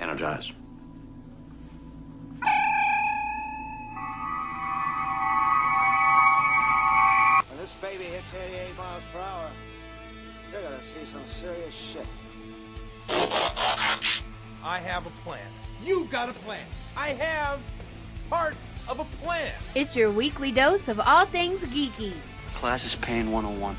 Energize. When this baby hits 88 miles per hour, you're gonna see some serious shit. I have a plan. You've got a plan. I have part of a plan. It's your weekly dose of all things geeky Class is Pain 101.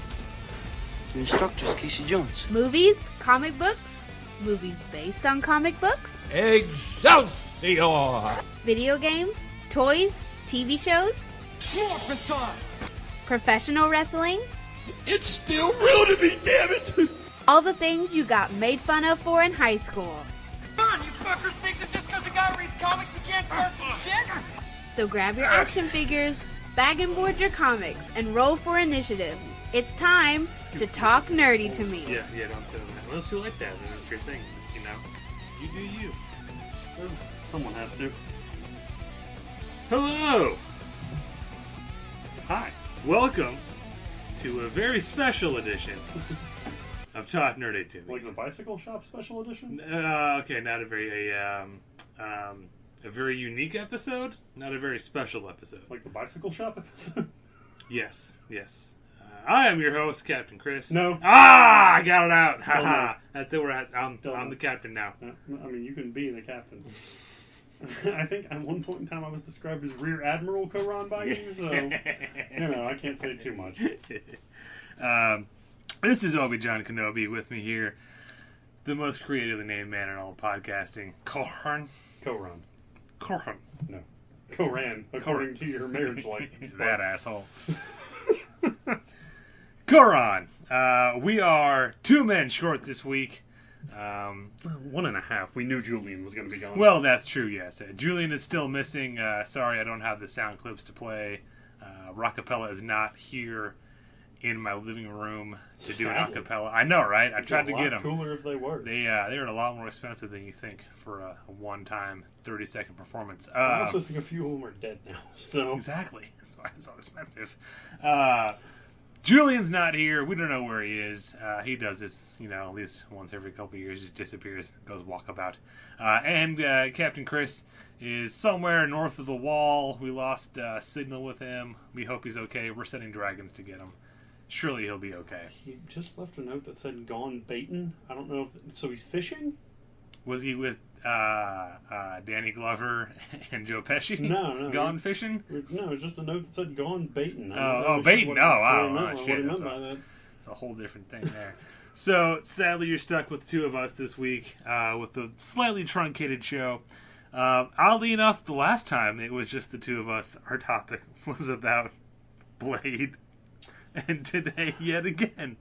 The instructor's Casey Jones. movies, comic books, movies based on comic books, Excelsior! video games, toys, TV shows, Morphin time! professional wrestling, It's still real to me, damn it! all the things you got made fun of for in high school. Come on, you fuckers think that just because a guy reads comics he can't start some shit? So grab your action figures, bag and board your comics, and roll for initiative. It's time to talk nerdy to me. Yeah, yeah, don't tell them that. Unless you like that, then that's your thing. Just, you know, you do you. Well, someone has to. Hello! Hi. Welcome to a very special edition of Talk Nerdy to Me. Like the bicycle shop special edition? Uh, okay, not a very a, um, um, a very unique episode, not a very special episode. Like the bicycle shop episode? Yes, yes. I am your host, Captain Chris. No. Ah, I got it out. Haha. no. That's it. We're at. I'm, Still I'm no. the captain now. Uh, I mean, you can be the captain. I think at one point in time I was described as Rear Admiral Koran by you, so you know I can't say too much. um, this is Obi John Kenobi with me here, the most creatively named man in all of podcasting, Koran. Koran, Koran. no, Koran, according to your marriage license. that asshole. Koran. Uh, we are two men short this week. Um, One and a half. We knew Julian was going to be gone. well, that's true. Yes, uh, Julian is still missing. Uh, sorry, I don't have the sound clips to play. Uh, Rockapella is not here in my living room to do an Sadly. acapella. I know, right? I tried to get them. Cooler if they were. They uh, they're a lot more expensive than you think for a, a one-time thirty-second performance. I Uh, also think a few of them are dead now. So exactly. That's why it's so expensive. Uh, Julian's not here. We don't know where he is. Uh, he does this, you know, at least once every couple of years. Just disappears, goes walkabout. Uh, and uh, Captain Chris is somewhere north of the wall. We lost uh, signal with him. We hope he's okay. We're sending dragons to get him. Surely he'll be okay. he just left a note that said "gone baiting." I don't know if so. He's fishing. Was he with uh, uh, Danny Glover and Joe Pesci? No, no, Gone he- fishing? No, it's just a note that said "gone baiting." Oh, oh, baiting. what- Oh, wow. he Oh, what shit, he meant that's by a- that. It's a whole different thing there. so sadly, you're stuck with two of us this week uh, with the slightly truncated show. Uh, oddly enough, the last time it was just the two of us. Our topic was about Blade, and today, yet again,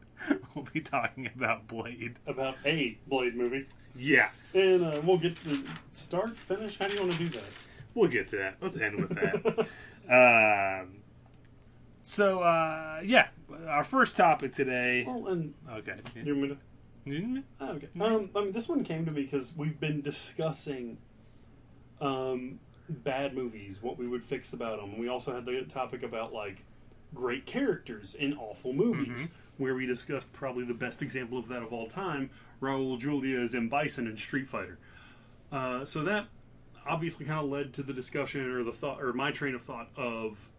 we'll be talking about Blade. about a Blade movie. Yeah, And uh, we'll get to start, finish. How do you want to do that? we'll get to that. Let's end with that. um, so uh, yeah, our first topic today. Well, and Okay. you want me to? Oh, okay. Um, I mean, this one came to me because we've been discussing um, bad movies, what we would fix about them. We also had the topic about like great characters in awful movies, where we discussed probably the best example of that of all time, Raul Julia as M. Bison in Street Fighter. Uh, so that obviously kind of led to the discussion or the thought or my train of thought of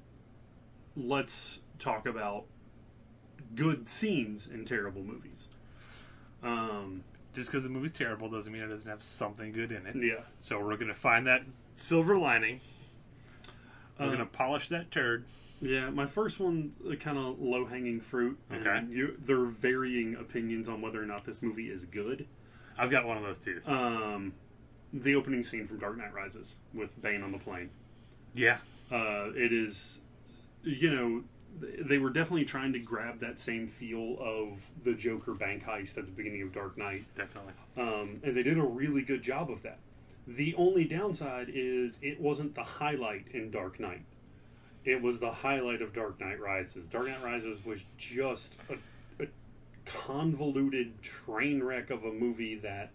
let's talk about good scenes in terrible movies. Um, Just because the movie's terrible doesn't mean it doesn't have something good in it. yeah. So we're gonna find that silver lining. We're Uh, gonna polish that turd. Yeah, my first one kind of low hanging fruit. and Okay. you, there are varying opinions on whether or not this movie is good. I've got one of those too. Um, the opening scene from Dark Knight Rises with Bane on the plane. yeah, Uh, it is, you know, they were definitely trying to grab that same feel of the Joker bank heist at the beginning of Dark Knight. definitely. Um, and they did a really good job of that. The only downside is it wasn't the highlight in Dark Knight. It was the highlight of Dark Knight Rises. Dark Knight Rises was just a, a convoluted train wreck of a movie that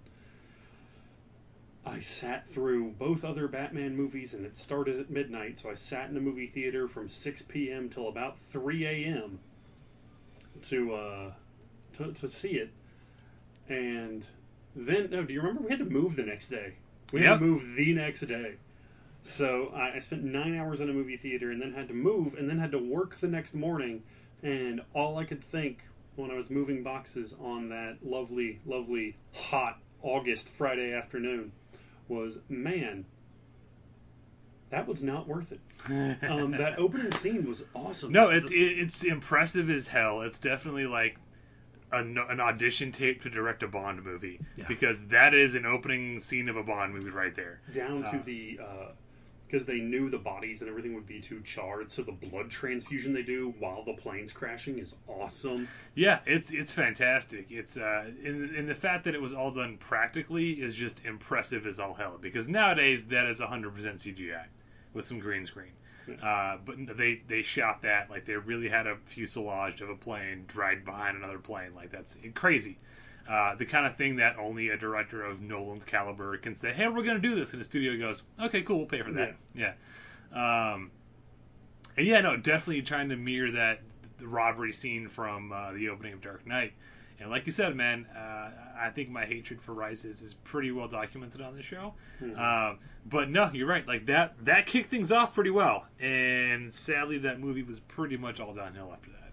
I sat through both other Batman movies, and it started at midnight. So I sat in a movie theater from 6 p.m. till about 3 a.m. to uh, to, to see it. And then, no, do you remember we had to move the next day? We had to move the next day. So I, I spent nine hours in a movie theater and then had to move and then had to work the next morning. And all I could think when I was moving boxes on that lovely, lovely, hot August Friday afternoon was, man, that was not worth it. Um, that opening scene was awesome. No, it's it, it's impressive as hell. It's definitely like an, an audition tape to direct a Bond movie because that is an opening scene of a Bond movie right there. down to the because they knew the bodies and everything would be too charred, so the blood transfusion they do while the plane's crashing is awesome. Yeah, it's it's fantastic. It's uh, and, and the fact that it was all done practically is just impressive as all hell. Because nowadays that is hundred percent CGI with some green screen. Uh, but they they shot that like they really had a fuselage of a plane right behind another plane. Like that's crazy. Uh, the kind of thing that only a director of Nolan's caliber can say, "Hey, we're going to do this," and the studio goes, "Okay, cool, we'll pay for that." Yeah. Um, and yeah, no, definitely trying to mirror that the robbery scene from uh, the opening of Dark Knight. And like you said, man, uh, I think my hatred for Rises is pretty well documented on the show. Um, but no, you're right. Like that, that kicked things off pretty well. And sadly, that movie was pretty much all downhill after that.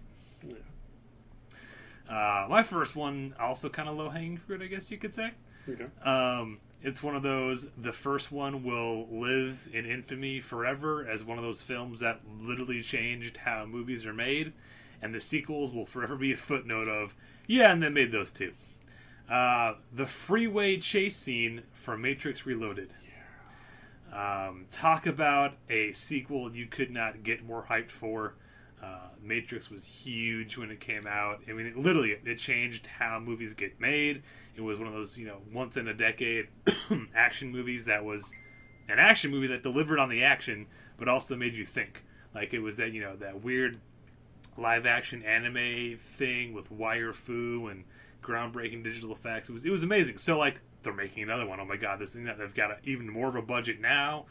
Uh, my first one, also kind of low hanging fruit, I guess you could say. Okay. Um, it's one of those. The first one will live in infamy forever as one of those films that literally changed how movies are made, and the sequels will forever be a footnote of yeah, and they made those two. Uh, the freeway chase scene from Matrix Reloaded. Um, talk about a sequel you could not get more hyped for. Uh, Matrix was huge when it came out. I mean, it, literally, it, changed how movies get made. It was one of those, you know, once in a decade action movies that was an action movie that delivered on the action, but also made you think. Like it was that, you know, that weird live action anime thing with wire fu and groundbreaking digital effects. It was it was amazing. So like they're making another one. Oh my god, this thing that they've got a, even more of a budget now.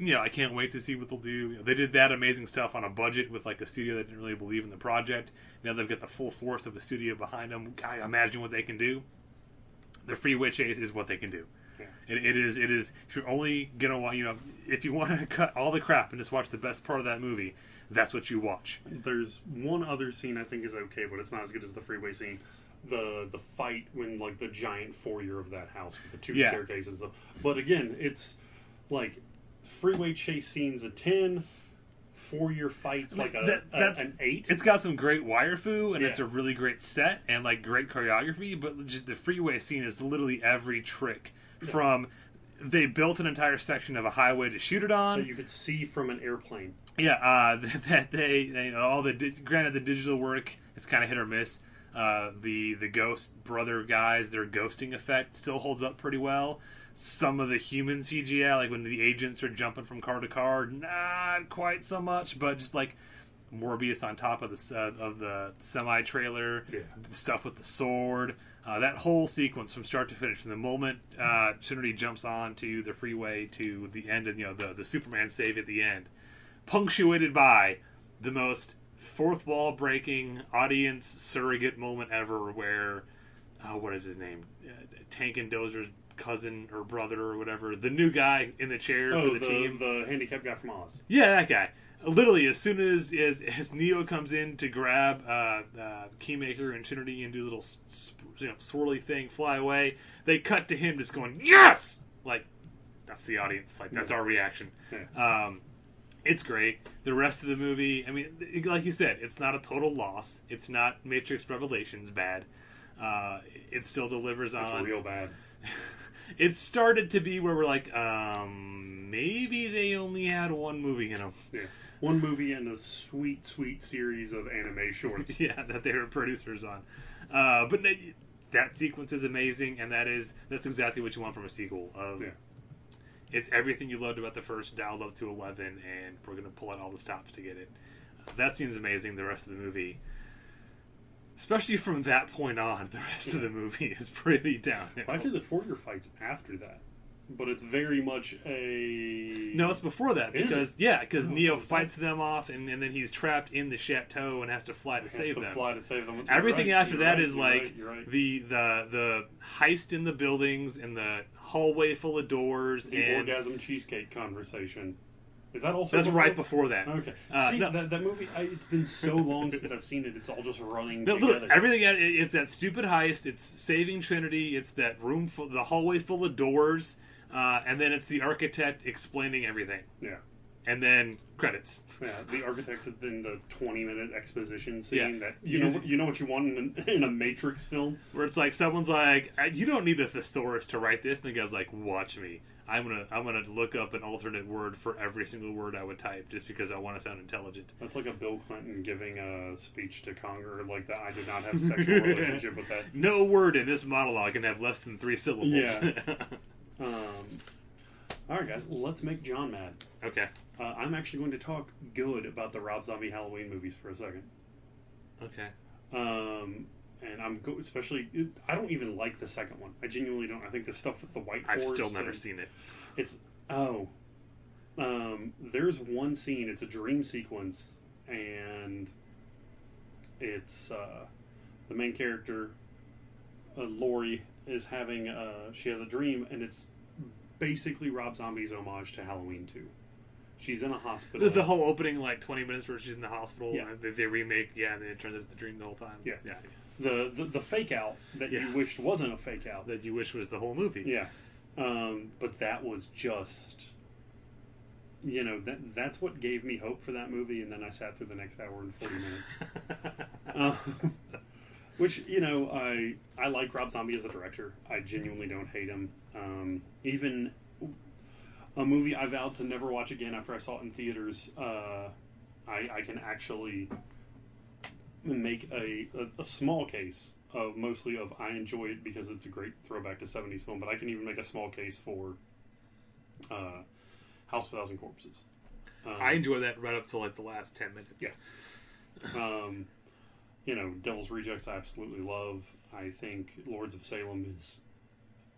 You know, I can't wait to see what they'll do. They did that amazing stuff on a budget with like a studio that didn't really believe in the project. Now they've got the full force of a studio behind them. I imagine what they can do. The freeway chase is what they can do. It, it is. It is. If you're only gonna want, you know, if you want to cut all the crap and just watch the best part of that movie, that's what you watch. There's one other scene I think is okay, but it's not as good as the freeway scene. The the fight when like the giant foyer of that house with the two Yeah. staircases and stuff. But again, it's like freeway chase scenes a ten, four year fights like a, That- a- that's an eight. It's got some great wire fu and it's a really great set and like great choreography, but just the freeway scene is literally every trick from they built an entire section of a highway to shoot it on. that you could see from an airplane. Yeah, uh, that they, they all the granted the digital work is kind of hit or miss. Uh, the the ghost brother guys, their ghosting effect still holds up pretty well. Some of the human CGI, like when the agents are jumping from car to car, not quite so much, but just like Morpheus on top of the uh, of the semi trailer, Yeah. the stuff with the sword, uh, that whole sequence from start to finish. From the moment uh, Trinity jumps onto the freeway to the end, and you know the the Superman save at the end, punctuated by the most fourth wall breaking audience surrogate moment ever, where uh, what is his name, uh, Tank and Dozer's cousin or brother or whatever, the new guy in the chair Oh, for the, the, team. the handicapped guy from Oz. Yeah, that guy. Literally, as soon as as, as Neo comes in to grab uh, uh, Keymaker and Trinity and do a little you know, swirly thing, fly away, they cut to him just going yes, like that's the audience, like that's our reaction. Yeah. Um, it's great. The rest of the movie, I mean, like you said, it's not a total loss. It's not Matrix Revolutions bad. Uh, it still delivers It's on real bad. it started to be where we're like, um, maybe they only had one movie in them. Yeah. One movie and a sweet, sweet series of anime shorts. yeah, that they were producers on. Uh, but they, that sequence is amazing, and that is that's exactly what you want from a sequel. Of Yeah. it's everything you loved about the first, dialed up to eleven, and we're gonna pull out all the stops to get it. Uh, that scene's amazing. The rest of the movie. Especially from that point on, the rest of the movie is pretty downhill. Well, actually, the foyer fights after that but it's very much a No, it's before that Is because it? yeah, because Oh, Neo is that- fights them off, and, and then he's trapped in the chateau and has to fly to has save to them. fly to save them. You're Everything right, after that right, is like right. the the the heist in the buildings and the hallway full of doors the and orgasm cheesecake conversation. Is that also that's right before that. Okay. Uh, See no. that, that movie. I, it's been so long since I've seen it. It's all just running No, together. look, everything. it- It's that stupid heist. It's saving Trinity. It's that room, full, the hallway full of doors, uh, and then it's the architect explaining everything, yeah. and then credits. Yeah, the architect in the twenty-minute exposition scene Yeah. that you know you know what you want in, a- in a Matrix film. Where it's like someone's like, "You don't need a thesaurus to write this," and the guy's like, "Watch me. I'm gonna I'm gonna look up an alternate word for every single word I would type just because I want to sound intelligent." That's like a Bill Clinton giving a speech to Congress, like that. I did not have a sexual relationship with that. No word in this monologue can have less than three syllables. Yeah. Um, all right, guys, let's make John mad. okay. Uh, I'm actually going to talk good about the Rob Zombie Halloween movies for a second. Okay. Um, and I'm go- especially. I don't even like the second one. I genuinely don't. I think the stuff with the white. Horse I've horse still never and- seen it. It's oh, um, there's one scene. It's a dream sequence, and it's uh, the main character, uh, Laurie, is having. Uh, she has a dream, and it's basically Rob Zombie's homage to Halloween Two. She's in a hospital. The, the whole opening, like twenty minutes where she's in the hospital, Yeah. and they, they remake, yeah, and it turns out it's the dream the whole time. Yeah. yeah, the, the the fake out that Yeah. you wished wasn't a fake out. that you wish was the whole movie. Yeah, um, but that was just, you know, that that's what gave me hope for that movie. And then I sat through the next hour and forty minutes, uh, which you know, I I like Rob Zombie as a director. I genuinely don't hate him. Um, even a movie I vowed to never watch again after I saw it in theaters. Uh, I, I can actually make a, a, a small case of mostly of I enjoy it because it's a great throwback to 70s film, but I can even make a small case for uh, House of a Thousand Corpses. Um, I enjoy that right up to like the last ten minutes. Yeah. um, you know, Devil's Rejects I absolutely love. I think Lords of Salem is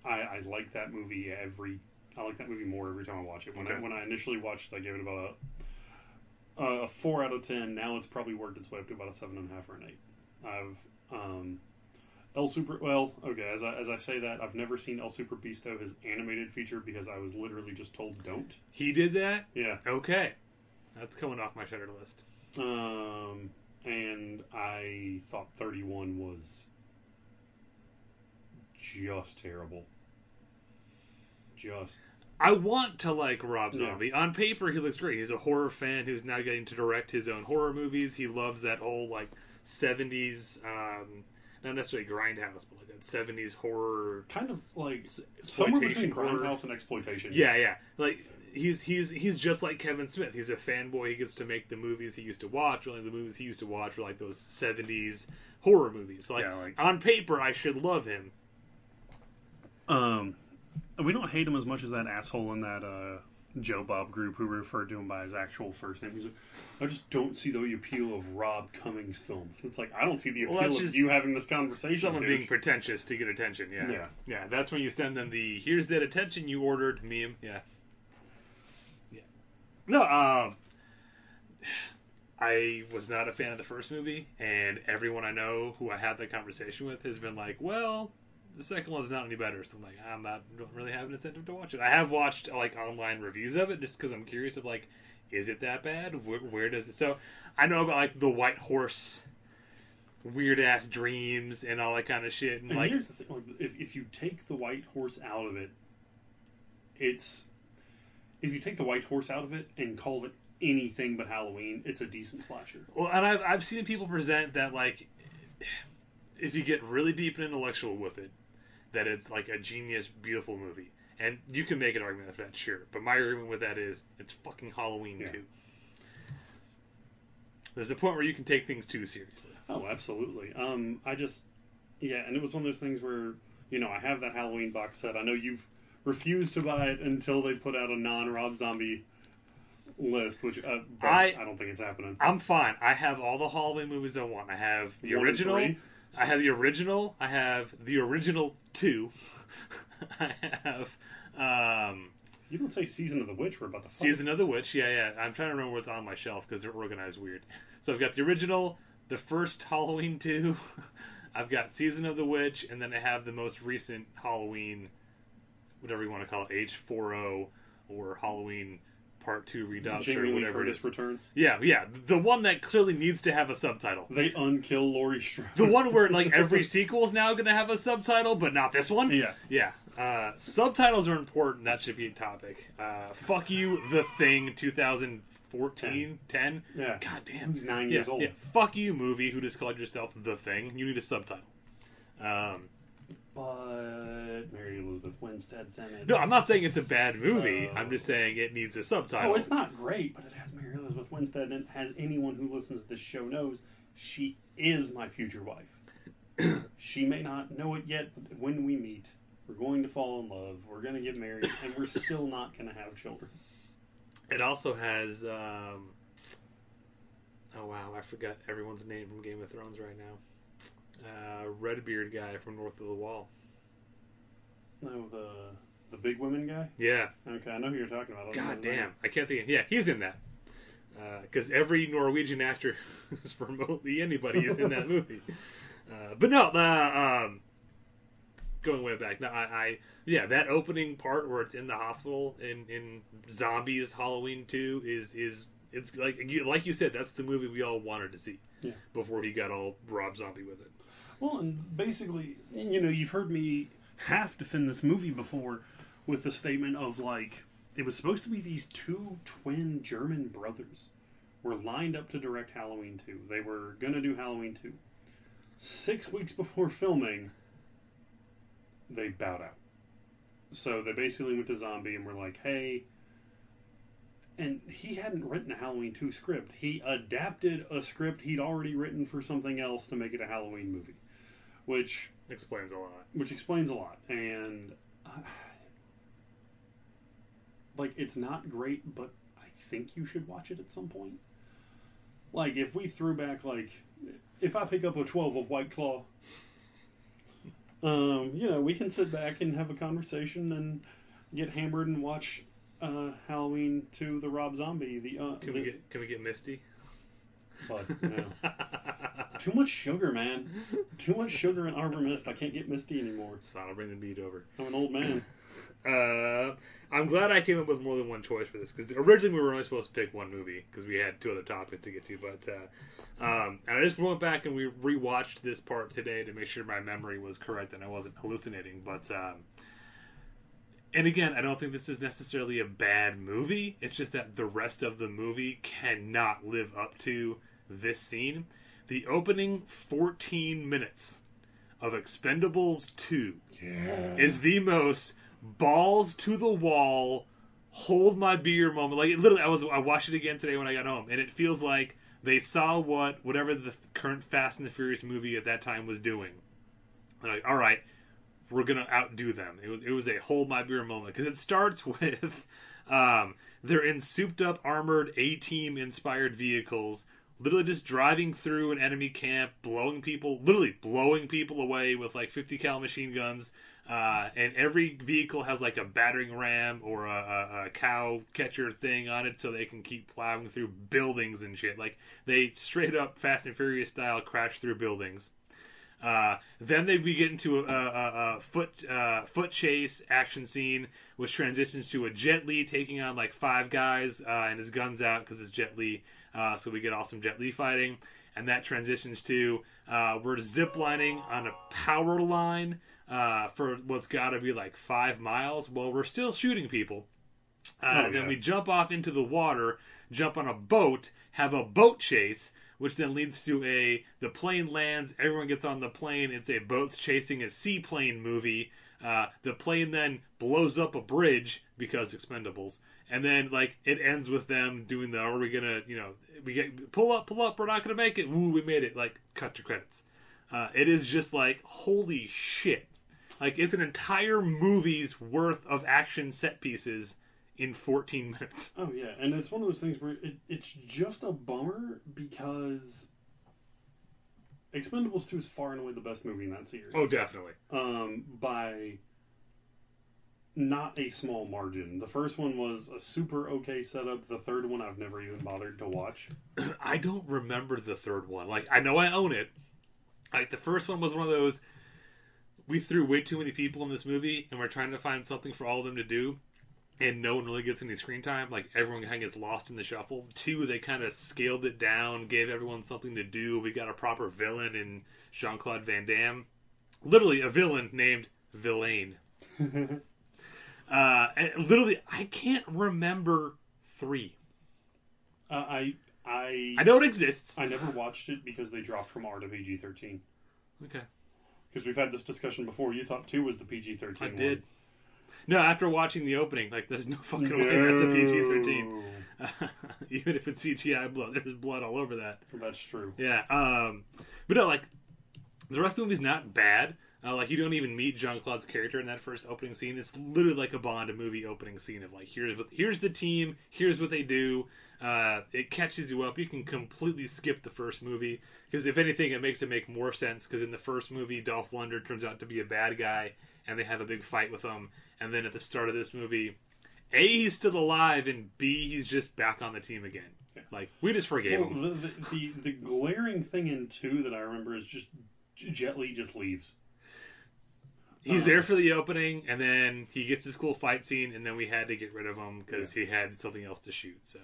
I, I like that movie every I like that movie more every time I watch it. When I when I initially watched it I gave it about a, a four out of ten. Now it's probably worked its way up to about a seven and a half or an eight. I've um El Super well, okay, as I as I say that, I've never seen El Superbeasto his animated feature because I was literally just told don't. He did that. Yeah. Okay, that's coming off my shutter list. Um, and I thought 31 was just terrible. Just I want to like Rob Yeah. Zombie. On paper, he looks great. He's a horror fan who's now getting to direct his own horror movies. He loves that whole like '70s, um, not necessarily grindhouse, but like that '70s horror. kind of like somewhere between horror. grindhouse and exploitation. Yeah, yeah. Like he's he's he's just like Kevin Smith. He's a fanboy. He gets to make the movies he used to watch. Only the movies he used to watch were like those '70s horror movies. Like, Yeah, like- on paper, I should love him. Um, we don't hate him as much as that asshole in that uh, Joe Bob group who referred to him by his actual first name. He's like, I just don't see the appeal of Rob Cummings films. It's like I don't see the appeal that's of you having this conversation. Someone douche. being pretentious to get attention. Yeah, Yeah. yeah. That's when you send them the "Here's that attention you ordered" meme. Yeah, yeah. No, um, I was not a fan of the first movie, and everyone I know who I had that conversation with has been like, "Well, the second one's not any better." So I'm like, I'm not don't really have an incentive to watch it. I have watched like online reviews of it just because I'm curious of like, is it that bad? Where, where does it? So I know about like the white horse weird ass dreams and all that kind of shit. And, And like, here's the thing: like, if if you take the white horse out of it, it's if you take the white horse out of it and call it anything but Halloween, it's a decent slasher. well, and I've I've seen people present that like, if you get really deep and intellectual with it, that it's like a genius, beautiful movie. And you can make an argument for that, sure. But my argument with that is it's fucking Halloween Yeah. too. There's a point where you can take things too seriously. Oh, absolutely. Um, I just yeah, and it was one of those things where you know I have that Halloween box set. I know you've refused to buy it until they put out a non Rob Zombie list, which uh, I- I don't think it's happening. I'm fine. I have all the Halloween movies I want. I have the One original. I have the original. I have the original two. I have Um, You don't say Season of the Witch. We're about to fight. Season of the Witch. Yeah, yeah. I'm trying to remember what's on my shelf because they're organized weird. So I've got the original, the first Halloween two. I've got Season of the Witch, and then I have the most recent Halloween, whatever you want to call it, H four O or Halloween Part Two Redux or Jamie Lee whatever it Curtis is. returns. Yeah, yeah. The one that clearly needs to have a subtitle. They unkill Laurie Strode. The one where like every sequel is now going to have a subtitle, but not this one. Yeah. yeah. Uh, subtitles are important. That should be a topic. Uh, fuck you, The Thing, 2014, 10. Yeah. God damn. He's nine yeah, years old. Yeah. Fuck you, movie. Who just called yourself The Thing? You need a subtitle. Um, But Mary Elizabeth Winstead's in it. no, I'm not saying it's a bad movie. So- I'm just saying it needs a subtitle. Oh, it's not great, but it has Mary Elizabeth Winstead, and as anyone who listens to this show knows, she is my future wife. she may not know it yet, but when we meet, we're going to fall in love. We're going to get married, and we're still not going to have children. It also has. Um, oh wow, I forgot everyone's name from Game of Thrones right now. Uh, Redbeard guy from North of the Wall. No, the the big women guy. Yeah. Okay, I know who you're talking about. I God damn, I can't think. Of, yeah, he's in that. Because every Norwegian actor who's remotely anybody is in that movie. Uh, but no, uh, um, going way back. No, I, I, yeah, that opening part where it's in the hospital in in Zombies Halloween Two is is it's like you like you said that's the movie we all wanted to see Yeah. before he got all Rob Zombie with it. Well, and basically, you know, you've heard me half defend this movie before with the statement of like it was supposed to be these two twin German brothers were lined up to direct Halloween 2. They were going to do Halloween 2. 6 weeks before filming, they bowed out. So they basically went to Zombie and were like, "Hey, and he hadn't written a Halloween 2 script. He adapted a script he'd already written for something else to make it a Halloween movie, which Explains a lot. which explains a lot. And uh, like it's not great, but I think you should watch it at some point. Like if we threw back like if I pick up a 12 of White Claw um, you know, we can sit back and have a conversation and get hammered and watch uh, Halloween to the Rob Zombie. The uh, Can the, we get can we get Misty? But no. Too much sugar, man. Too much sugar in Arbor Mist. I can't get Misty anymore. It's fine. I'll bring the beat over. I'm an old man. Uh, I'm glad I came up with more than one choice for this because originally we were only supposed to pick one movie because we had two other topics to get to. But uh, um, and I just went back and we rewatched this part today to make sure my memory was correct and I wasn't hallucinating. But um, and again, I don't think this is necessarily a bad movie. It's just that the rest of the movie cannot live up to this scene. The opening 14 minutes of Expendables 2 is the most balls to the wall, hold my beer moment. Like literally, I was I watched it again today when I got home, and it feels like they saw what whatever the current Fast and the Furious movie at that time was doing. And like, all right, we're gonna outdo them. It was it was a hold my beer moment because it starts with um, they're in souped up armored A team inspired vehicles. Literally just driving through an enemy camp, blowing people, literally blowing people away with like 50 cal machine guns. Uh, and every vehicle has like a battering ram or a, a, a cow catcher thing on it so they can keep plowing through buildings and shit. Like they straight up Fast and Furious style crash through buildings. Uh, then they we get into a, a, a foot uh, foot chase action scene, which transitions to a Jet Li taking on like five guys uh, and his guns out because it's Jet Li. Uh, so we get awesome Jet Li fighting, and that transitions to uh, we're ziplining on a power line uh, for what's got to be like five miles. Well, we're still shooting people. Uh, Oh, and then yeah. we jump off into the water, jump on a boat, have a boat chase, which then leads to a the plane lands. Everyone gets on the plane. It's a boats chasing a seaplane movie. Uh, the plane then blows up a bridge because Expendables, and then like it ends with them doing the "Are we gonna?" You know, we get pull up, pull up. We're not gonna make it. Woo, we made it. Like cut to credits. Uh, it is just like holy shit. Like it's an entire movie's worth of action set pieces in 14 minutes. Oh yeah, and it's one of those things where it, it's just a bummer because Expendables Two is far and away the best movie in that series. Oh, definitely. um, by not a small margin. The first one was a super okay setup. The third one I've never even bothered to watch. I don't remember the third one. Like I know I own it. Like the first one was one of those. We threw way too many people in this movie, and we're trying to find something for all of them to do, and no one really gets any screen time. Like everyone kind of gets lost in the shuffle. Two, they kind of scaled it down, gave everyone something to do. We got a proper villain in Jean Claude Van Damme, literally a villain named Villain. uh, literally, I can't remember three. Uh, I I I know it exists. I never watched it because they dropped from R to PG thirteen. Okay. Because we've had this discussion before. You thought two was the PG thirteen. I thirteen. did. No, after watching the opening, like there's no fucking way that's a PG thirteen. Even if it's CGI blood, there's blood all over that. That's true. Yeah. Um, but no, like the rest of the movie's not bad. Uh, like you don't even meet Jean Claude's character in that first opening scene. It's literally like a Bond movie opening scene of like here's what here's the team, here's what they do. Uh, it catches you up. You can completely skip the first movie because if anything, it makes it make more sense. Because in the first movie, Dolph Lundgren turns out to be a bad guy, and they have a big fight with him. And then at the start of this movie, a he's still alive, and b he's just back on the team again. Like we just forgave Well, him. the, the, the the glaring thing in two that I remember is just Jet Li just leaves. He's there for the opening, and then he gets his cool fight scene, and then we had to get rid of him because he had something else to shoot. So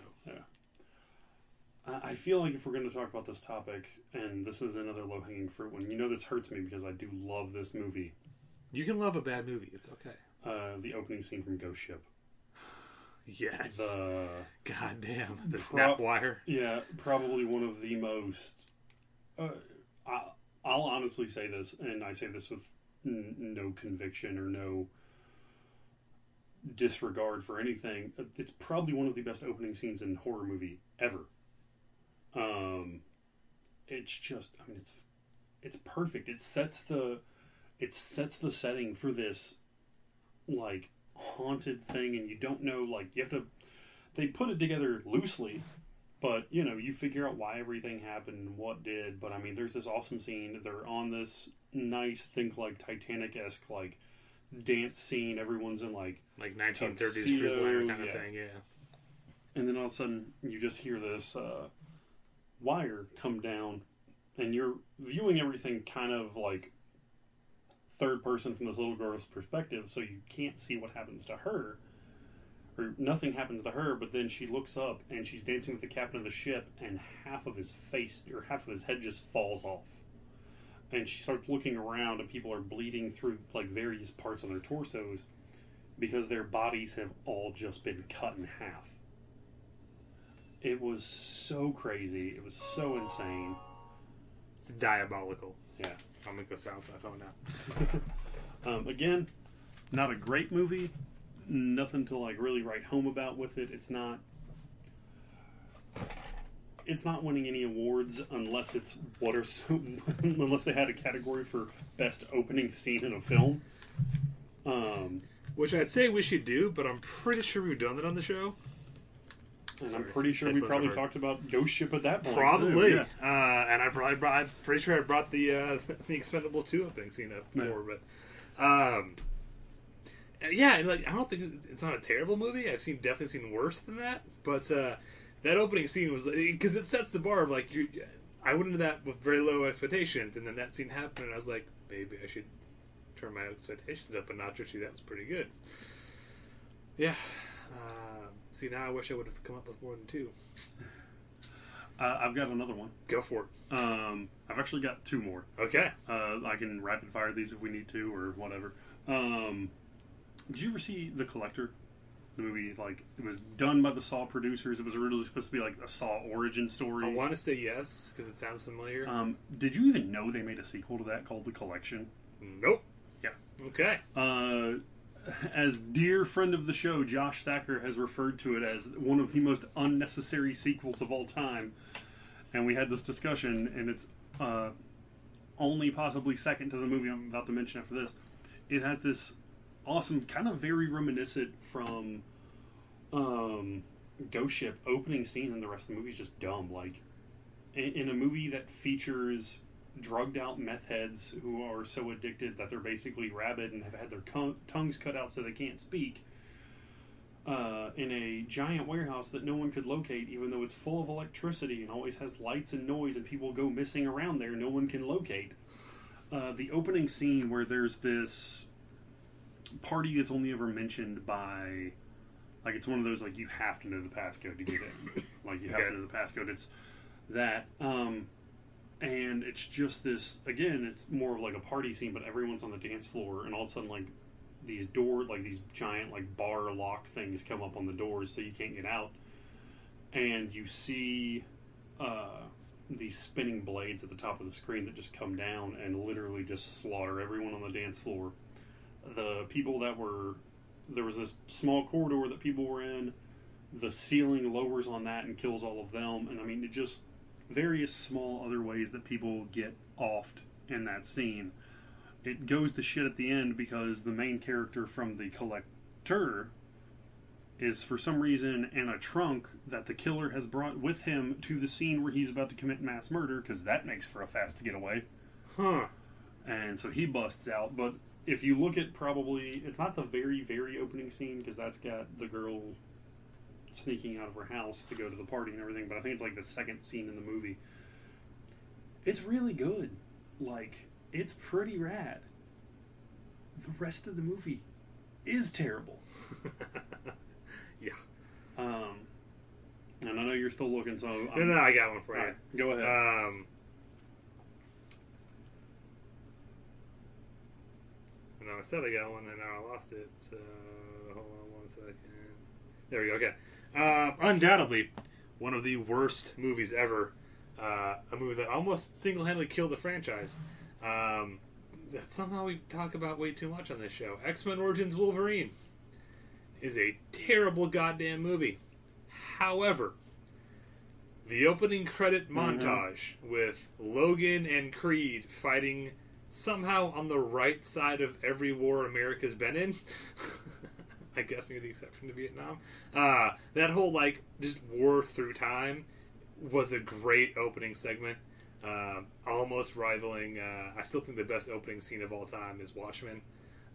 I I feel like if we're going to talk about this topic, and this is another low hanging fruit one, you know this hurts me because I do love this movie. you can love a bad movie; it's okay. Uh, the opening scene from Ghost Ship. Yes. The God damn the Pro- snap wire. yeah, probably one of the most. Uh, I, I'll honestly say this, and I say this with n- no conviction or no disregard for anything. It's probably one of the best opening scenes in horror movie ever. Um, it's just, I mean, it's it's perfect. It sets the it sets the setting for this like haunted thing, and you don't know like you have to. They put it together loosely, but you know you figure out why everything happened and what did. But I mean, there's this awesome scene. They're on this nice, think like Titanic esque like dance scene. Everyone's in like Like 1930s cruise liner kind of thing. Yeah. and then all of a sudden you just hear this uh, wire come down, and you're viewing everything kind of like third person from this little girl's perspective, so you can't see what happens to her. Or nothing happens to her, but then she looks up and she's dancing with the captain of the ship, and half of his face or half of his head just falls off. And she starts looking around, and people are bleeding through like various parts of their torsos because their bodies have all just been cut in half. It was so crazy. It was so insane. It's diabolical. Yeah. I'm gonna go silence my phone now. Um, again, not a great movie. Nothing to like really write home about with it. It's not. It's not winning any awards unless it's what are so, unless they had a category for best opening scene in a film. Um, Which I'd say we should do, but I'm pretty sure we've done that on the show. and Sorry. I'm pretty sure we probably talked about Ghost Ship at that point. Probably. Yeah. Uh, and I probably brought, I'm pretty sure I brought the uh, the Expendable two opening scene up before, but um, yeah, and, like I don't think it's not a terrible movie. I've seen definitely seen worse than that, but uh, that opening scene was because it sets the bar of like you. I went into that with very low expectations, and then that scene happened, and I was like, maybe I should turn my expectations up a notch or two. That was pretty good. Yeah. Uh, see, now I wish I would have come up with more than two. Uh, I've got another one. Go for it. Um, I've actually got two more. Okay. Uh, I can rapid fire these if we need to or whatever. Um, did you ever see The Collector? The movie, like, it was done by the Saw producers. It was originally supposed to be like a Saw origin story. I want to say yes because it sounds familiar. Um, did you even know they made a sequel to that called The Collection? nope. Yeah. Okay. Uh, as dear friend of the show, Josh Thacker has referred to it as one of the most unnecessary sequels of all time. And we had this discussion, and it's uh, only possibly second to the movie I'm about to mention after this. It has this awesome, kind of very reminiscent from um, Ghost Ship opening scene, and the rest of the movie is just dumb. Like, in, in a movie that features drugged out meth heads who are so addicted that they're basically rabid and have had their tongues cut out so they can't speak. Uh, in a giant warehouse that no one could locate, even though it's full of electricity and always has lights and noise, and people go missing around there, no one can locate. Uh, the opening scene where there's this party that's only ever mentioned by like it's one of those like you have to know the passcode to get in like you have Okay. to know the passcode. It's that um and it's just this again it's more of like a party scene but everyone's on the dance floor and all of a sudden like these door like these giant like bar lock things come up on the doors so you can't get out. And you see uh these spinning blades at the top of the screen that just come down and literally just slaughter everyone on the dance floor the people that were there was this small corridor that people were in the ceiling lowers on that and kills all of them and i mean it just various small other ways that people get offed in that scene it goes to shit at the end because the main character from the collector is for some reason in a trunk that the killer has brought with him to the scene where he's about to commit mass murder because that makes for a fast getaway Huh. and so he busts out. But if you look at probably, it's not the very very opening scene because that's got the girl sneaking out of her house to go to the party and everything. But I think it's like the second scene in the movie. It's really good. Like it's pretty rad. The rest of the movie is terrible. Yeah. Um, and I know you're still looking, so I'm, no, I got one for you. right, go ahead. Um, no, I said I got one, and now I lost it. So hold on one second. There we go. Okay. Uh, undoubtedly, one of the worst movies ever. Uh, a movie that almost single-handedly killed the franchise. Um, that somehow we talk about way too much on this show. X-Men Origins Wolverine is a terrible goddamn movie. However, the opening credit montage with Logan and Creed fighting somehow on the right side of every war America's been in. I guess maybe the exception to Vietnam. Uh, that whole like just war through time was a great opening segment. Um, almost rivaling. Uh, I still think the best opening scene of all time is Watchmen,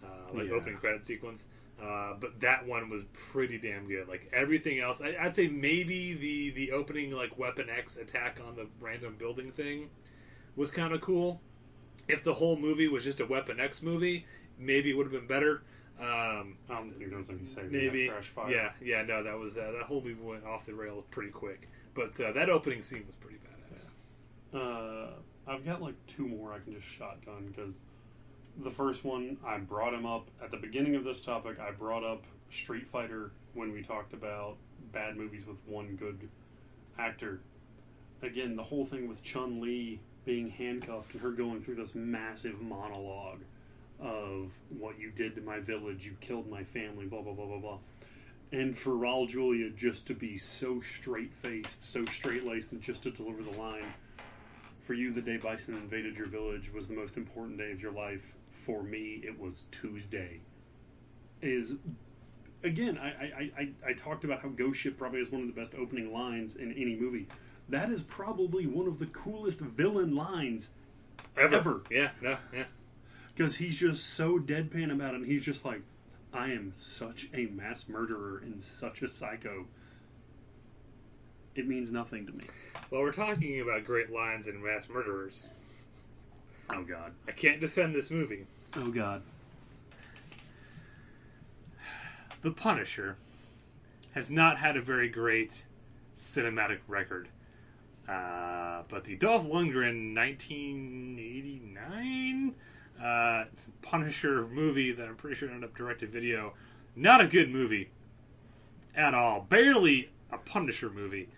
uh, like Yeah. opening credit sequence. Uh, but that one was pretty damn good. Like everything else, I, I'd say maybe the the opening like Weapon X attack on the random building thing was kind of cool. If the whole movie was just a Weapon X movie, maybe it would have been better. Um, I don't think there's any saving maybe, that trash fire. yeah, yeah. No, that was uh, that whole movie went off the rails pretty quick. But uh, that opening scene was pretty badass. Uh, I've got like two more I can just shotgun because the first one I brought him up at the beginning of this topic. I brought up Street Fighter when we talked about bad movies with one good actor. Again, the whole thing with Chun Li being handcuffed and her going through this massive monologue of what you did to my village, you killed my family, blah blah blah blah blah. And for Raul Julia just to be so straight faced, so straight laced, and just to deliver the line, for you, the day Bison invaded your village was the most important day of your life. For me, it was Tuesday. Is again, I I, I, I talked about how Ghost Ship probably has one of the best opening lines in any movie. That is probably one of the coolest villain lines Ever. Yeah, no, yeah. because he's just so deadpan about it. And he's just like, I am such a mass murderer and such a psycho. It means nothing to me. Well, we're talking about great lines and mass murderers. Oh God. I can't defend this movie. Oh God. The Punisher has not had a very great cinematic record. Uh, but the Dolph Lundgren 1989 uh, Punisher movie that I'm pretty sure ended up directed video, not a good movie at all. Barely a Punisher movie.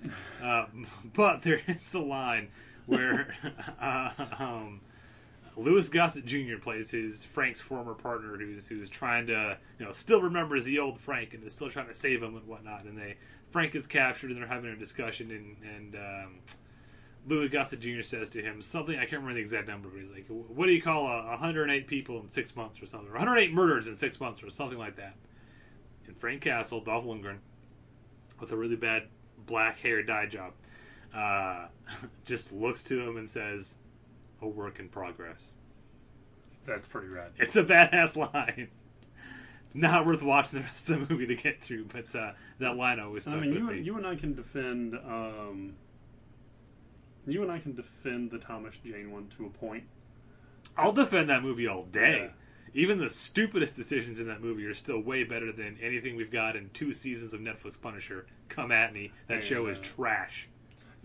Uh, but there is the line where uh, um, Louis Gossett Jr. plays his Frank's former partner, who's who's trying to you know still remembers the old Frank and is still trying to save him and whatnot. And they Frank is captured and they're having a discussion and and um, Louis Gossett Jr. says to him something I can't remember the exact number, but he's like, "What do you call a 108 people in six months or something? Or 108 murders in six months or something like that?" And Frank Castle, Dolph Lundgren, with a really bad black hair dye job, uh, just looks to him and says, a work in progress. That's pretty rad. It's a badass line. Not worth watching the rest of the movie to get through, but uh, that line always stuck I mean, you me. you and I can defend. Um, you and I can defend the Thomas Jane one to a point. I'll defend that movie all day. Yeah. Even the stupidest decisions in that movie are still way better than anything we've got in two seasons of Netflix Punisher. Come at me. That show is trash.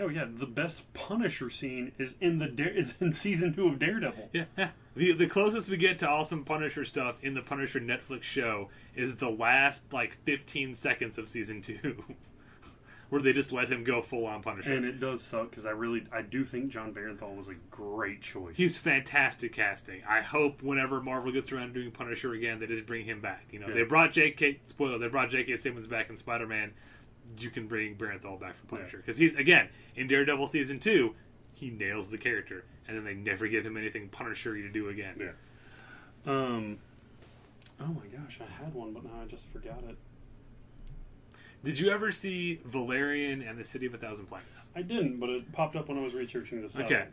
Oh yeah, the best Punisher scene is in the Dare- is in season two of Daredevil. Yeah, yeah. The the closest we get to awesome Punisher stuff in the Punisher Netflix show is the last like 15 seconds of season two, where they just let him go full on Punisher. And it does suck because I really I do think Jon Bernthal was a great choice. He's fantastic casting. I hope whenever Marvel gets around to doing Punisher again, they just bring him back. You know, Yeah. they brought J.K. Spoiler, they brought J.K. Simmons back in Spider Man. You can bring Bernthal back for Punisher because he's again in Daredevil season two. He nails the character, and then they never give him anything Punisher to do again. Yeah. Um. Oh my gosh, I had one, but now I just forgot it. Did you ever see Valerian and the City of a Thousand Planets? I didn't, but it popped up when I was researching this. Okay. out.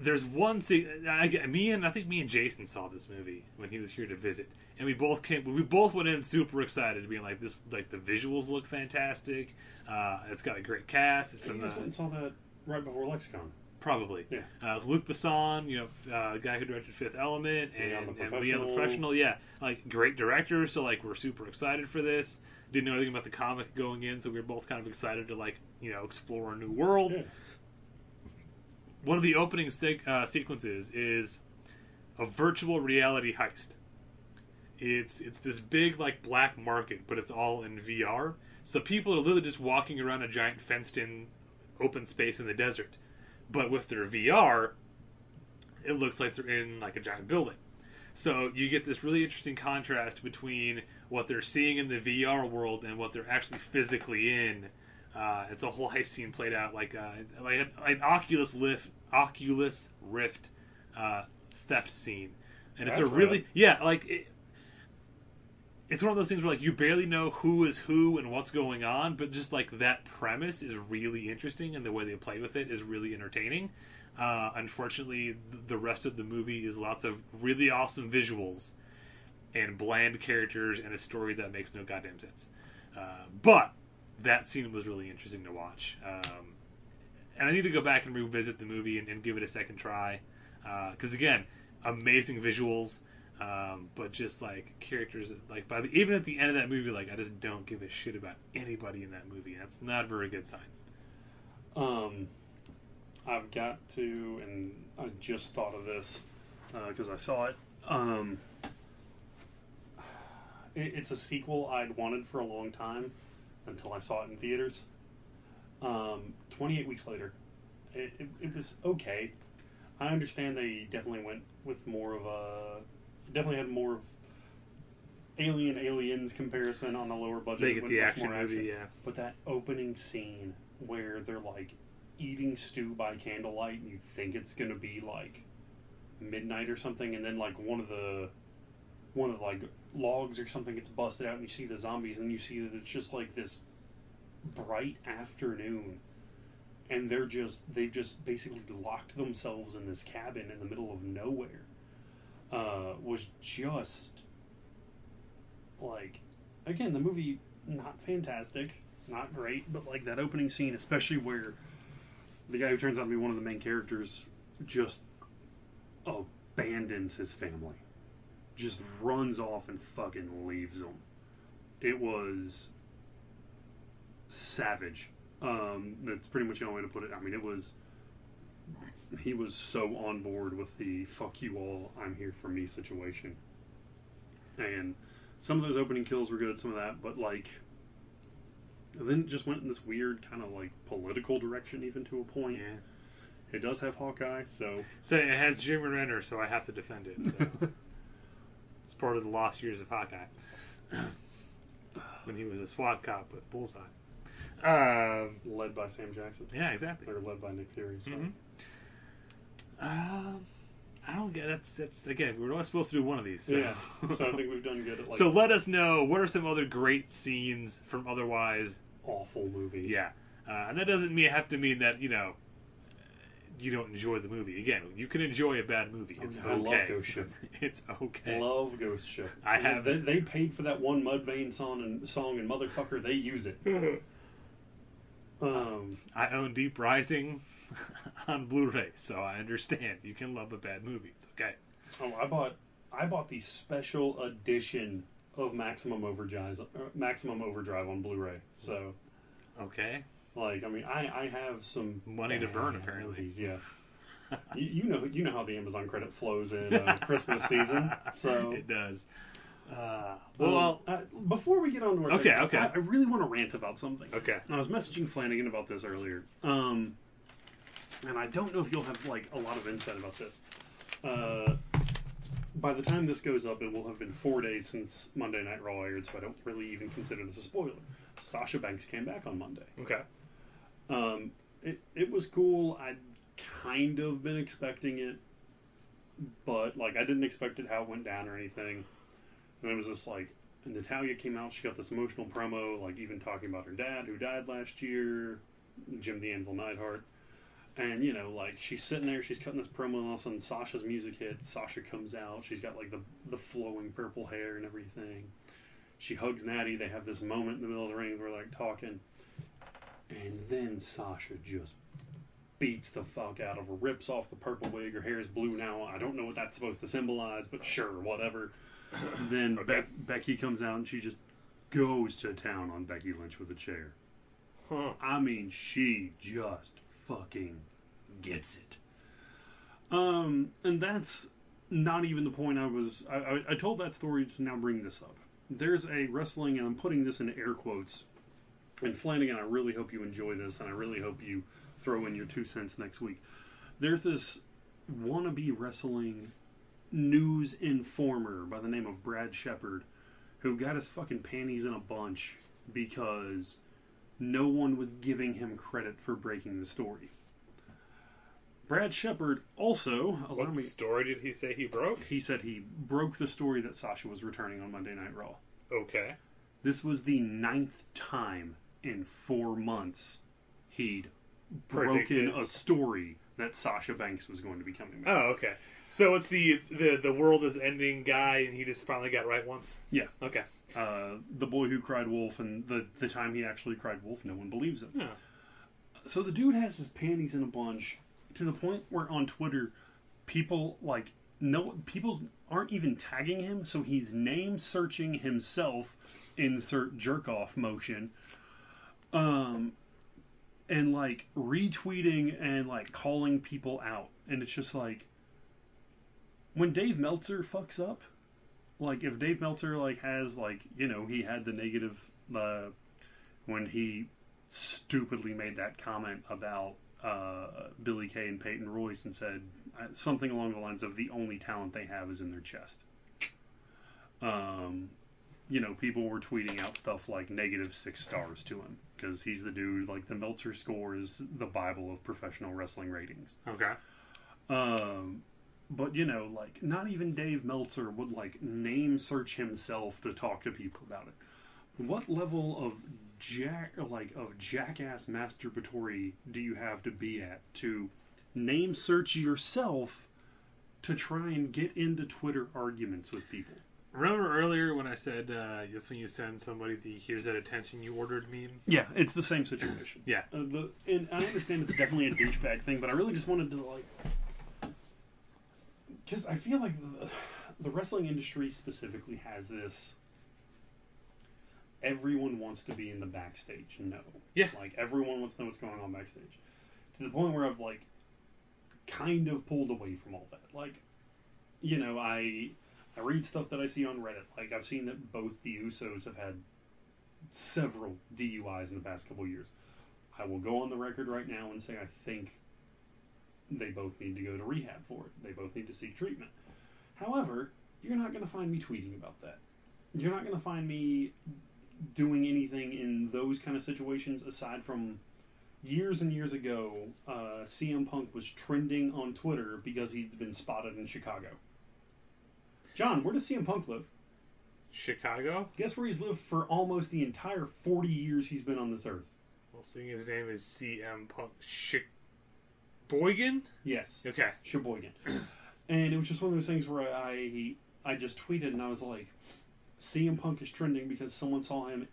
There's one scene. I, get- me and I think me and Jason saw this movie when he was here to visit, and we both came. We both went in super excited, being like, "This, like the visuals look fantastic. Uh, it's got a great cast. It's You from and the, saw that right before Lexicon. probably Yeah. uh, it's Luc Besson, you know, uh, guy who directed Fifth Element and and Leon the Professional. Yeah, like great director. So like we're super excited for this. Didn't know anything about the comic going in, so we were both kind of excited to like you know explore a new world. Yeah. one of the opening sec- uh, sequences is a virtual reality heist. It's it's this big like black market, but it's all in VR. So people are literally just walking around a giant fenced-in open space in the desert, but with their VR, it looks like they're in like a giant building. So you get this really interesting contrast between what they're seeing in the VR world and what they're actually physically in. Uh, it's a whole heist scene played out like uh, like an, an Oculus Rift Oculus Rift uh, theft scene, and it's a That's really yeah like it, it's one of those things where like you barely know who is who and what's going on, but just like that premise is really interesting, and the way they play with it is really entertaining. Uh, unfortunately, the rest of the movie is lots of really awesome visuals and bland characters and a story that makes no goddamn sense. Uh, but that scene was really interesting to watch. Um, and I need to go back and revisit the movie and, and give it a second try. Because again, amazing visuals, um, but just like characters, like by the, even at the end of that movie, like I just don't give a shit about anybody in that movie. That's not a very good sign. Um, I've got to, and I just thought of this because I saw it. Um, it. It's a sequel I'd wanted for a long time until I saw it in theaters. Um, 28 weeks later, it, it, it was okay. I understand they definitely went with more of a, definitely had more of Alien Aliens comparison on the lower budget. Make it the action more movie, yeah. But that opening scene where they're like eating stew by candlelight, and you think it's gonna be like midnight or something, and then like one of the one of the, like logs or something gets busted out, and you see the zombies, and you see that it's just like this bright afternoon, and they're just they've just basically locked themselves in this cabin in the middle of nowhere. Uh, was just like again the movie not fantastic, not great, but like that opening scene, especially where the guy who turns out to be one of the main characters just abandons his family, just runs off and fucking leaves them. It was savage. Um, that's pretty much the only way to put it. I mean, it was. He was so on board with the "fuck you all, I'm here for me" situation, and some of those opening kills were good, some of that, but like then it just went in this weird kind of like political direction, even to a point. Yeah. It does have Hawkeye, so So it has Jeremy Renner, so I have to defend it. So. it's part of the lost years of Hawkeye when he was a SWAT cop with Bullseye. Um, led by Sam Jackson, yeah, exactly. or led by Nick Fury. So. Mhm. Um, I don't get that's that's again we're only supposed to do one of these. So. Yeah, so I think we've done good at like so let us know what are some other great scenes from otherwise awful movies. yeah, uh, and that doesn't mean have to mean that you know you don't enjoy the movie. Again, you can enjoy a bad movie. It's I love okay. Ghost Ship. it's okay. Love Ghost Ship. I have- They, they paid for that one Mudvayne song and song, and motherfucker, they use it. um, I own Deep Rising on Blu-ray, so I understand. You can love a bad movie. It's okay. oh, I bought I bought the special edition of Maximum Overdrive, uh, Maximum Overdrive on Blu-ray. So, Okay. like, I mean, I I have some Money to burn, apparently. movies, yeah. you, you know, you know how the Amazon credit flows in uh, Christmas season. So, It does. Uh, well, well, uh, before we get on to our Okay, second- okay. I, I really want to rant about something. okay. I was messaging Flanagan about this earlier, um, and I don't know if you'll have like a lot of insight about this. Uh, by the time this goes up, it will have been four days since Monday Night Raw aired, so I don't really even consider this a spoiler. Sasha Banks came back on Monday. Okay. Um, it it was cool. I'd kind of been expecting it, but like I didn't expect it how it went down or anything. And it was just like and Natalya came out. She got this emotional promo, like even talking about her dad who died last year, Jim the Anvil Neidhart. And you know, like she's sitting there, she's cutting this promo, and all of a sudden Sasha's music hits. Sasha comes out. She's got like the the flowing purple hair and everything. She hugs Natty. They have this moment in the middle of the ring where they're like talking, and then Sasha just beats the fuck out of her, rips off the purple wig. Her hair is blue now. I don't know what that's supposed to symbolize, but sure, whatever. then Okay. Be- Becky comes out and she just goes to town on Becky Lynch with a chair. Huh. I mean, she just fucking gets it. Um, and that's not even the point I was. I, I, I told that story to now bring this up. There's a wrestling, and I'm putting this in air quotes. And Flanagan, I really hope you enjoy this, and I really hope you throw in your two cents next week. There's this wannabe wrestling news informer by the name of Brad Shepard who got his fucking panties in a bunch because no one was giving him credit for breaking the story. Brad Shepard also, What me, story did he say he broke? he said he broke the story that Sasha was returning on Monday Night Raw. Okay. This was the ninth time in four months he'd broken Predicted. a story that Sasha Banks was going to be coming back. Oh, okay. So it's the the the world is ending guy, and he just finally got right once. Yeah. Okay. Uh, the boy who cried wolf, and the, the time he actually cried wolf, no one believes him. Yeah. So the dude has his panties in a bunch to the point where on Twitter, people like no people aren't even tagging him, so he's name searching himself. Insert jerk off motion. Um, and like retweeting and like calling people out, and it's just like when Dave Meltzer fucks up, like if Dave Meltzer like has like you know he had the negative uh, when he stupidly made that comment about uh, Billie Kay and Peyton Royce and said uh, something along the lines of the only talent they have is in their chest. Um, you know, people were tweeting out stuff like negative six stars to him because he's the dude. Like the Meltzer score is the bible of professional wrestling ratings. Okay. Um, but you know, like not even Dave Meltzer would like name search himself to talk to people about it. What level of jack like of jackass masturbatory do you have to be at to name search yourself to try and get into Twitter arguments with people? Remember earlier when I said uh, just when you send somebody the "Here's that attention you ordered" meme? Yeah, it's the same situation. Yeah. Uh, the and I understand it's definitely a douchebag thing, but I really just wanted to like, because I feel like the, the wrestling industry specifically has this. Everyone wants to be in the backstage. No. Yeah. Like everyone wants to know what's going on backstage, to the point where I've like, kind of pulled away from all that. Like, you know, I I read stuff that I see on Reddit. Like I've seen that both the Usos have had several DUIs in the past couple years. I will go on the record right now and say I think they both need to go to rehab for it. They both need to seek treatment. However, you're not going to find me tweeting about that. You're not going to find me doing anything in those kind of situations aside from years and years ago, uh, CM Punk was trending on Twitter because he'd been spotted in Chicago. John, where does CM Punk live? Chicago. Guess where he's lived for almost the entire 40 years he's been on this earth? Well, seeing his name is CM Punk. Chic. Sheboygan. Yes, Okay. Sheboygan. and it was just one of those things where I I just tweeted and I was like, CM Punk is trending because someone saw him.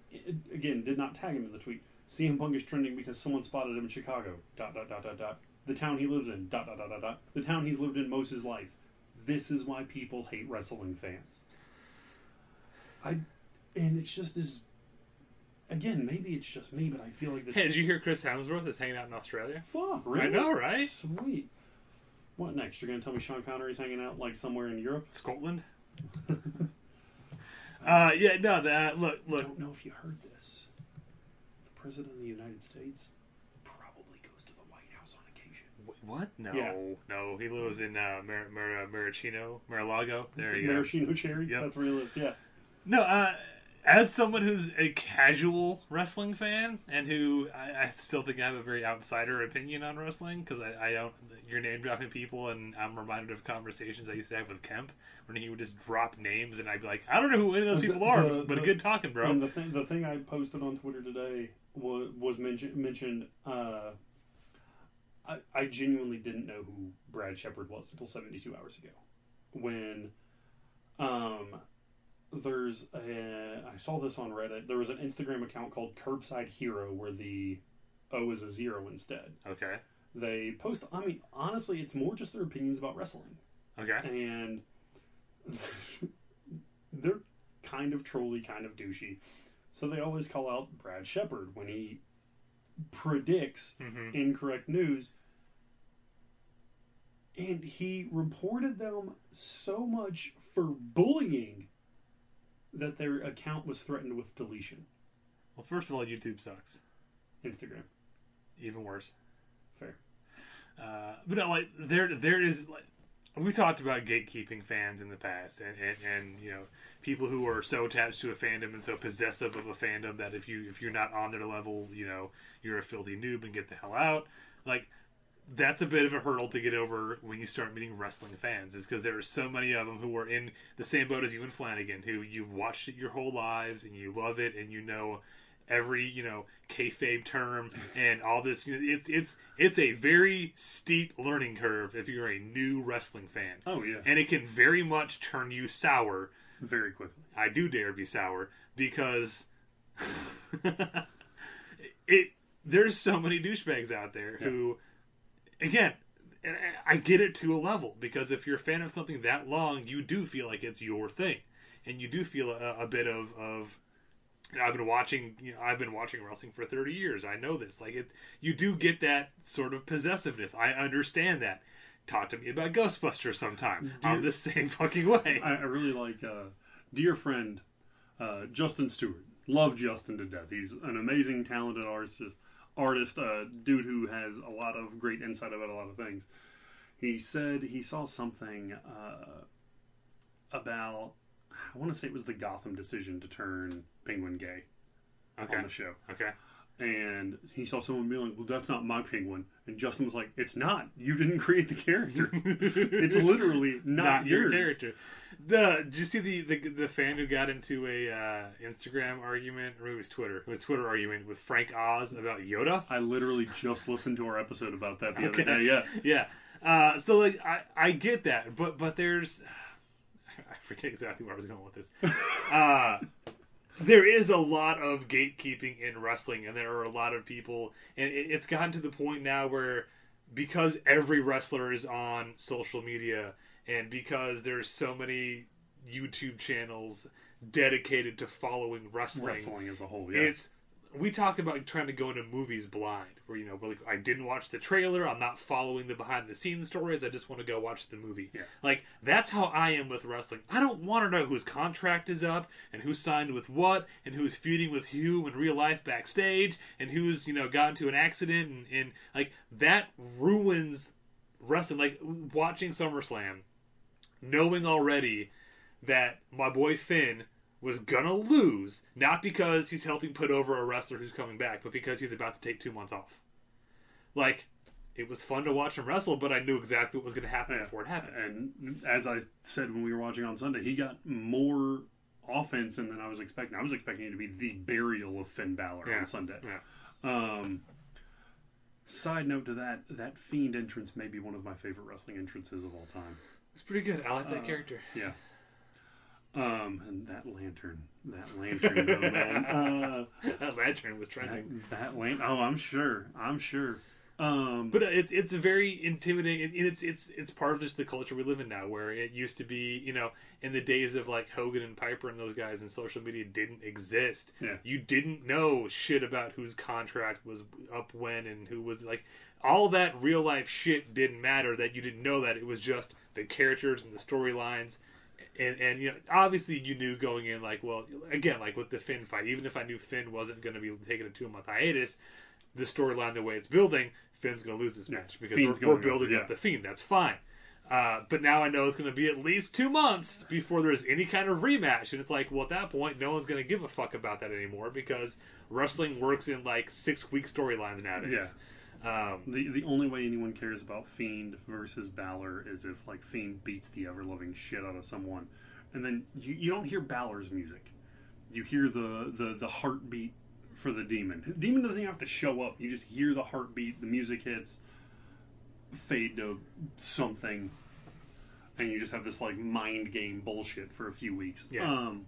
Again, did not tag him in the tweet. CM Punk is trending because someone spotted him in Chicago. Dot dot dot dot dot. The town he lives in. Dot dot dot dot dot. The town he's lived in most his life. This is why people hate wrestling fans. I, and it's just this. Again, maybe it's just me, but I feel like the Hey, did you hear Chris Hemsworth is hanging out in Australia? Fuck, really? I know, right? Sweet. What next? You're gonna tell me Sean Connery's hanging out like somewhere in Europe? Scotland. uh, yeah, no. That look, look. I don't know if you heard this. The president of the United States probably goes to the White House on occasion. What? No, Yeah. no. He lives in uh, Mar- Mar- Maricino, Mar-a-Lago. There you go. Maraschino Cherry. Yep. That's where he lives. Yeah. No, uh, as someone who's a casual wrestling fan and who I, I still think I have a very outsider opinion on wrestling because I, I don't. You're name dropping people, and I'm reminded of conversations I used to have with Kemp when he would just drop names, and I'd be like, I don't know who any of those people are, the- but the- good talking, bro. And the thing, the thing I posted on Twitter today was was mention, mentioned. Uh, I, I genuinely didn't know who Brad Shepard was until 72 hours ago, when um, there's a, I saw this on Reddit. There was an Instagram account called Curbside Hero where the O is a zero instead. Okay, They post. I mean, honestly, it's more just their opinions about wrestling okay. and they're kind of trolly, kind of douchey. So they always call out Brad Shepard when he predicts Mhm. incorrect news. And he reported them so much for bullying that their account was threatened with deletion. Well, first of all, YouTube sucks. Instagram. Even worse. Fair. Uh, but no, like there, there is like we talked about gatekeeping fans in the past, and, and and you know people who are so attached to a fandom and so possessive of a fandom that if you if you're not on their level, you know you're a filthy noob and get the hell out. Like that's a bit of a hurdle to get over when you start meeting wrestling fans, is because there are so many of them who are in the same boat as you and Flanagan, who you've watched it your whole lives and you love it and you know every you know kayfabe term and all this. You know, it's it's it's a very steep learning curve if you're a new wrestling fan, Oh yeah. and it can very much turn you sour. Very quickly. I do dare be sour because it there's so many douchebags out there who again I get it to a level because if you're a fan of something that long, you do feel like it's your thing, and you do feel a, a bit of of. you know, I've been watching. You know, I've been watching wrestling for thirty years. I know this. Like it, you do get that sort of possessiveness. I understand that. Talk to me about Ghostbusters sometime. I'm the same fucking way. I, I really like uh, dear friend uh, Justin Stewart. Love Justin to death. He's an amazing, talented artist. Artist, uh, dude who has a lot of great insight about a lot of things. He said he saw something uh, about. I want to say it was the Gotham decision to turn Penguin gay okay. on the show Okay. and he saw someone be like, "Well, that's not my penguin," and Justin was like, "It's not. You didn't create the character. it's literally not, not your character. The did you see the, the the fan who got into a uh, Instagram argument or it was Twitter? It was Twitter argument with Frank Oz about Yoda. I literally just listened to our episode about that the Okay. other day. Yeah, Yeah. Uh, so like I I get that, but but there's I forget exactly where I was going with this. Uh, there is a lot of gatekeeping in wrestling, and there are a lot of people, and it, it's gotten to the point now where because every wrestler is on social media, and because there's so many YouTube channels dedicated to following wrestling, wrestling as a whole. Yeah, it's we talk about trying to go into movies blind, where you know, like I didn't watch the trailer, I'm not following the behind the scenes stories, I just want to go watch the movie. Yeah. Like that's how I am with wrestling. I don't want to know whose contract is up and who signed with what and who's feuding with who in real life backstage and who's you know got into an accident and, and like that ruins wrestling. Like watching SummerSlam, knowing already that my boy Finn was gonna lose, not because he's helping put over a wrestler who's coming back, but because he's about to take two months off. Like, it was fun to watch him wrestle, but I knew exactly what was gonna happen Yeah. before it happened. and as I said when we were watching on Sunday, he got more offense than I was expecting. I was expecting it to be the burial of Finn Balor Yeah. on Sunday. Yeah. Um, Side note to that, that Fiend entrance may be one of my favorite wrestling entrances of all time. It's pretty good. I like that Uh, character. Yeah. Um, and that lantern, that lantern, though, man. Uh, that lantern was trending. that, that lan- Oh, I'm sure. I'm sure. Um, But it, it's very intimidating. and It's it's it's part of just the culture we live in now, where it used to be, you know, in the days of like Hogan and Piper and those guys, and social media didn't exist. Yeah. You didn't know shit about whose contract was up when and who was like all that real life shit didn't matter. That you didn't know that it was just the characters and the storylines. And, and you know obviously you knew going in like well again like with the Finn fight even if I knew Finn wasn't going to be taking a two month hiatus the storyline the way it's building, Finn's going to lose this match because Fiend's we're, we're building up yeah. the Fiend. That's fine. Uh, but now I know it's going to be at least two months before there's any kind of rematch, and it's like, well, at that point, no one's going to give a fuck about that anymore because wrestling works in like six week storylines nowadays. Um, the the only way anyone cares about Fiend versus Balor is if like Fiend beats the ever loving shit out of someone, and then you, you don't hear Balor's music. You hear the, the the heartbeat for the demon. Demon doesn't even have to show up. You just hear the heartbeat. The music hits, fade to something, and you just have this like mind game bullshit for a few weeks. Yeah. Um,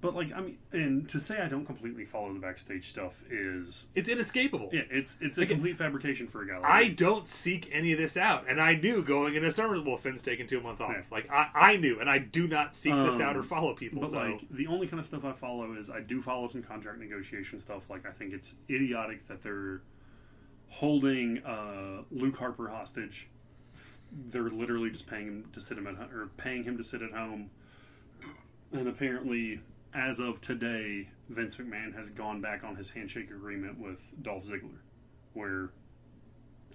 but like I mean, and to say I don't completely follow the backstage stuff is it's inescapable. yeah, it's it's a Like, complete fabrication for a guy. Like I me. don't seek any of this out, and I knew going into summer. Well, Finn's taking two months off. Yeah. Like I, I knew, and I do not seek this Um, out or follow people. But so like the only kind of stuff I follow is I do follow some contract negotiation stuff. Like I think it's idiotic that they're holding uh, Luke Harper hostage. They're literally just paying him to sit him at ho- or paying him to sit at home. And apparently, as of today, Vince McMahon has gone back on his handshake agreement with Dolph Ziggler, where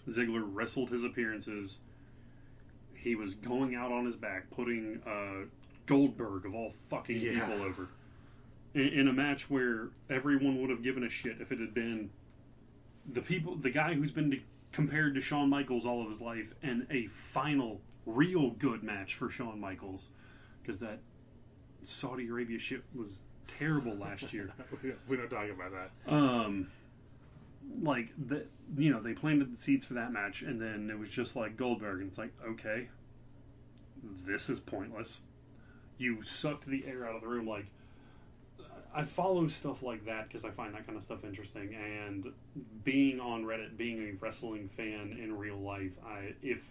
Ziggler wrestled his appearances. He was going out on his back, putting uh, Goldberg of all fucking Yeah. people over in, in a match where everyone would have given a shit if it had been the people, the guy who's been to, compared to Shawn Michaels all of his life, and a final real good match for Shawn Michaels, because that Saudi Arabia shit was terrible last year. we don't- we don't talk about that. um like the you know they planted the seeds for that match and then it was just like goldberg and it's like okay this is pointless you sucked the air out of the room like i follow stuff like that because i find that kind of stuff interesting and being on reddit being a wrestling fan in real life i if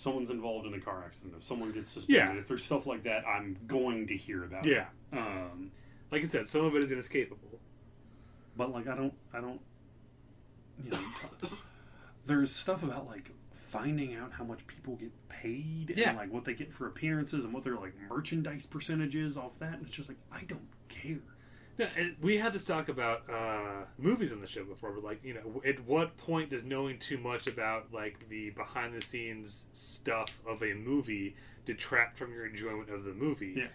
someone's involved in a car accident if someone gets suspended Yeah. if there's stuff like that i'm going to hear about Yeah, it um like I said, some of it is inescapable. but like I don't I don't you know there's stuff about like finding out how much people get paid Yeah. and like what they get for appearances and what their like merchandise percentages off that and it's just like I don't care. No, we had this talk about uh, movies on the show before, but like, you know, at what point does knowing too much about like the behind the scenes stuff of a movie detract from your enjoyment of the movie? Yeah.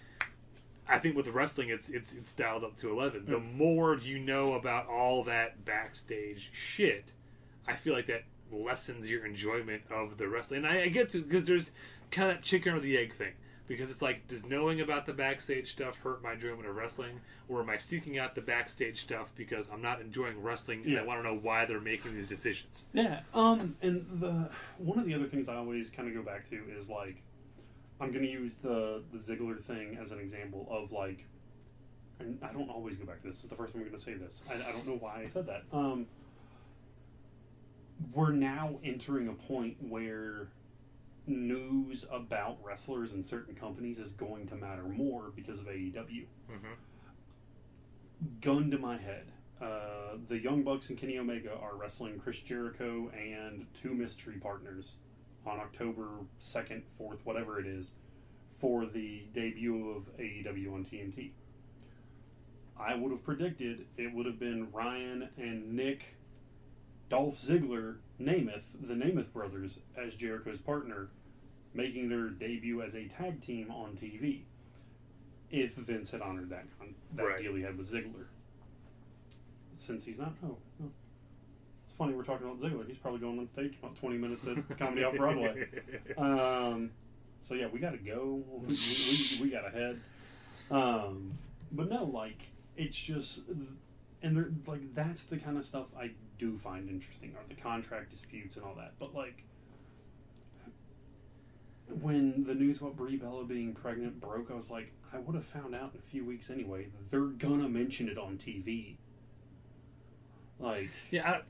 I think with wrestling, it's it's it's dialed up to eleven. The more you know about all that backstage shit, I feel like that lessens your enjoyment of the wrestling. And I, I get to because there's kind of that chicken or the egg thing. Because it's like, does knowing about the backstage stuff hurt my enjoyment of wrestling, or am I seeking out the backstage stuff because I'm not enjoying wrestling and I want to know why they're making these decisions? Yeah. Um and the one of the other things I always kind of go back to is like I'm going to use the the Ziggler thing as an example of like I don't always go back to this. This is the first time I'm going to say this. I, I don't know why I said that. Um, we're now entering a point where news about wrestlers and certain companies is going to matter more because of AEW. Gun to my head. Uh, the Young Bucks and Kenny Omega are wrestling Chris Jericho and two mystery partners on October 2nd, 4th, whatever it is, for the debut of AEW on TNT. I would have predicted it would have been Ryan and Nick, Dolph Ziggler, Nemeth, the Nemeth brothers, as Jericho's partner, making their debut as a tag team on TV. If Vince had honored that con- that Right. deal he had with Ziggler, since he's not, oh, it's funny we're talking about Ziggler. He's probably going on stage about twenty minutes at Comedy Off Broadway. Um, so yeah, we got to go. We, we, we got to head. Um, but no, like it's just, and they're like that's the kind of stuff I do find interesting, are the contract disputes and all that. But like when the news about Brie Bella being pregnant broke, I was like, I would have found out in a few weeks anyway. They're gonna mention it on TV. Like, Yeah, I,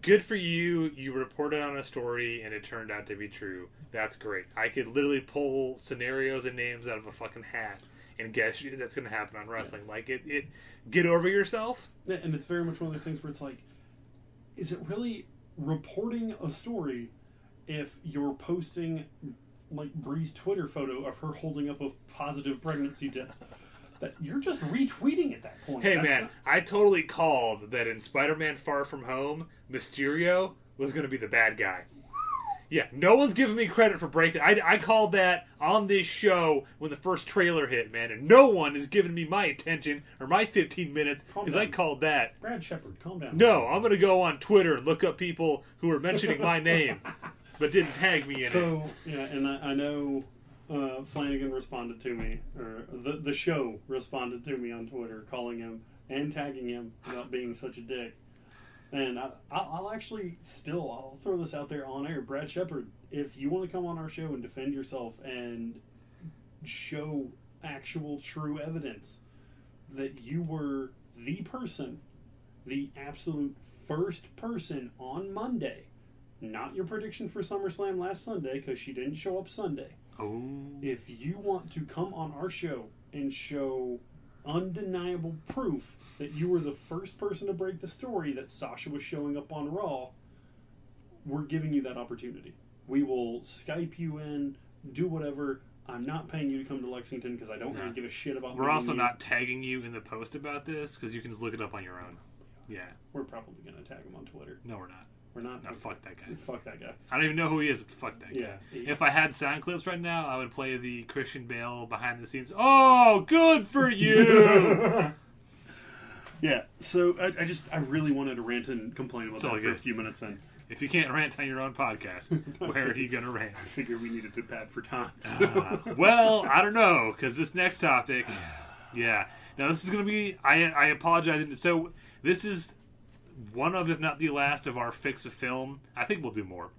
good for you. You reported on a story and it turned out to be true. That's great. I could literally pull scenarios and names out of a fucking hat and guess that's going to happen on wrestling. Like it, it, get over yourself. Yeah, and it's very much one of those things where it's like, is it really reporting a story if you're posting like Brie's Twitter photo of her holding up a positive pregnancy test? That you're just retweeting at that point. Hey That's man, not- I totally called that in Spider-Man: Far From Home, Mysterio was going to be the bad guy. Yeah, no one's giving me credit for breaking. I, I called that on this show when the first trailer hit, man, and no one is giving me my attention or my 15 minutes Calm because I called that. Brad Shepard, calm down. No, I'm going to go on Twitter and look up people who are mentioning my name but didn't tag me in it. So yeah, and I, I know uh, Flanagan responded to me, or the the show responded to me on Twitter, calling him and tagging him about being such a dick. And I, I'll I'll actually still I'll throw this out there on air, Brad Shepard. If you want to come on our show and defend yourself and show actual true evidence that you were the person, the absolute first person on Monday not your prediction for SummerSlam last Sunday because she didn't show up Sunday. oh, If you want to come on our show and show undeniable proof that you were the first person to break the story that Sasha was showing up on Raw, we're giving you that opportunity. We will Skype you in, do whatever. I'm not paying you to come to Lexington because I don't really give a shit about. we're also you. not tagging you in the post about this because you can just look it up on your own. Yeah, We're probably going to tag him on Twitter. no, we're not. We're not. No, fuck that guy. Fuck that guy. I don't even know who he is, but fuck that guy. Yeah. If I had sound clips right now, I would play the Christian Bale behind the scenes. Oh, good for you! Yeah, so I, I just I really wanted to rant and complain about It's that for a few minutes, and if you can't rant on your own podcast, where are you going to rant? I figured we needed to pad for time. Uh, well, I don't know because this next topic, yeah. Now this is going to be. I I apologize. So this is one of, if not the last, of our fix of film. I think we'll do more,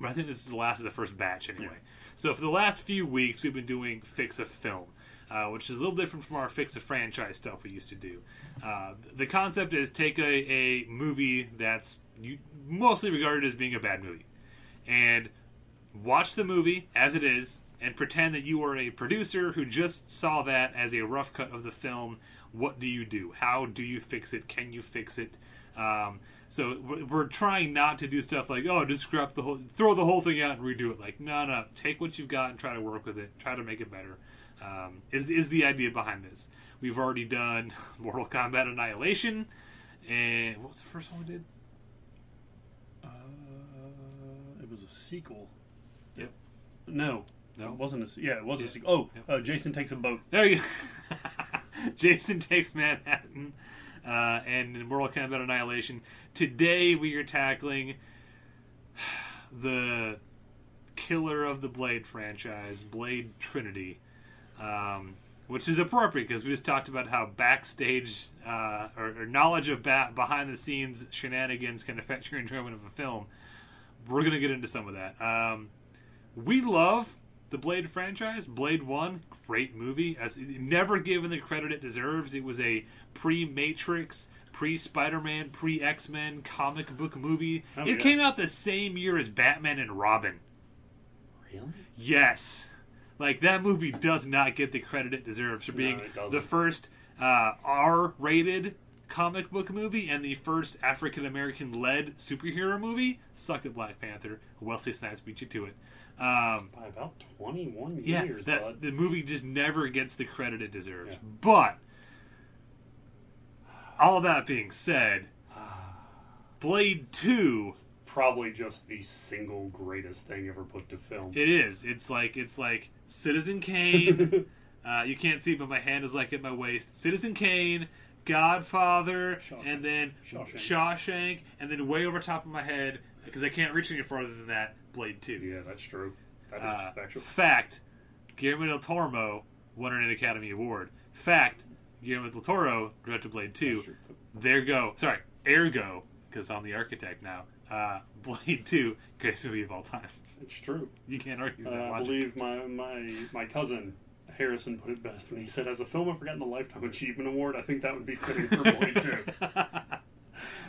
but I think this is the last of the first batch anyway. So for the last few weeks, we've been doing fix of film. Uh, which is a little different from our fix of franchise stuff we used to do. Uh, the concept is take a, a movie that's mostly regarded as being a bad movie, and watch the movie as it is and pretend that you are a producer who just saw that as a rough cut of the film. What do you do? How do you fix it? Can you fix it? Um, so we're trying not to do stuff like oh just scrap the whole throw the whole thing out and redo it. Like no no take what you've got and try to work with it. Try to make it better. Um, is is the idea behind this? We've already done Mortal Kombat Annihilation, and what was the first one we did? uh, it was a sequel. Yep. No, No? it wasn't a. Yeah, it was Yeah. a sequel. Oh, Yep. uh, Jason takes a boat. There you. Jason takes Manhattan uh, and in Mortal Kombat Annihilation. Today we are tackling the killer of the Blade franchise, Blade Trinity, um, which is appropriate because we just talked about how backstage uh, or, or knowledge of ba- behind the scenes shenanigans can affect your enjoyment of a film. We're going to get into some of that. Um, we love the Blade franchise. Blade One, great movie. As never given the credit it deserves. It was a pre-Matrix, pre-Spider-Man, pre-X-Men comic book movie. Oh, it yeah. came out the same year as Batman and Robin. Really? Yes. Like that movie does not get the credit it deserves for being it doesn't. the first uh, R-rated comic book movie and the first African American led superhero movie. Suck it, Black Panther. Wesley Snipes beat you to it. Um, By about twenty-one yeah, years, that bud. the movie just never gets the credit it deserves. Yeah. But all that being said, Blade Two Probably just the single greatest thing ever put to film. It is. It's like it's like Citizen Kane. uh, you can't see, but my hand is like at my waist. Citizen Kane, Godfather, Shawshank. and then Shawshank. Shawshank, and then way over top of my head because I can't reach any farther than that. Blade Two. yeah, that's true. That is Uh, just factual. fact: Guillermo del Toro won an Academy Award. Fact: Guillermo del Toro directed Blade Two. There go. Sorry, ergo, because I'm the architect now. Uh, Blade Two, greatest movie of all time. It's true. You can't argue Uh, that I believe my, my my cousin Harrison put it best when he said, "As a film I've gotten the Lifetime Achievement Award, I think that would be fitting for Blade Two.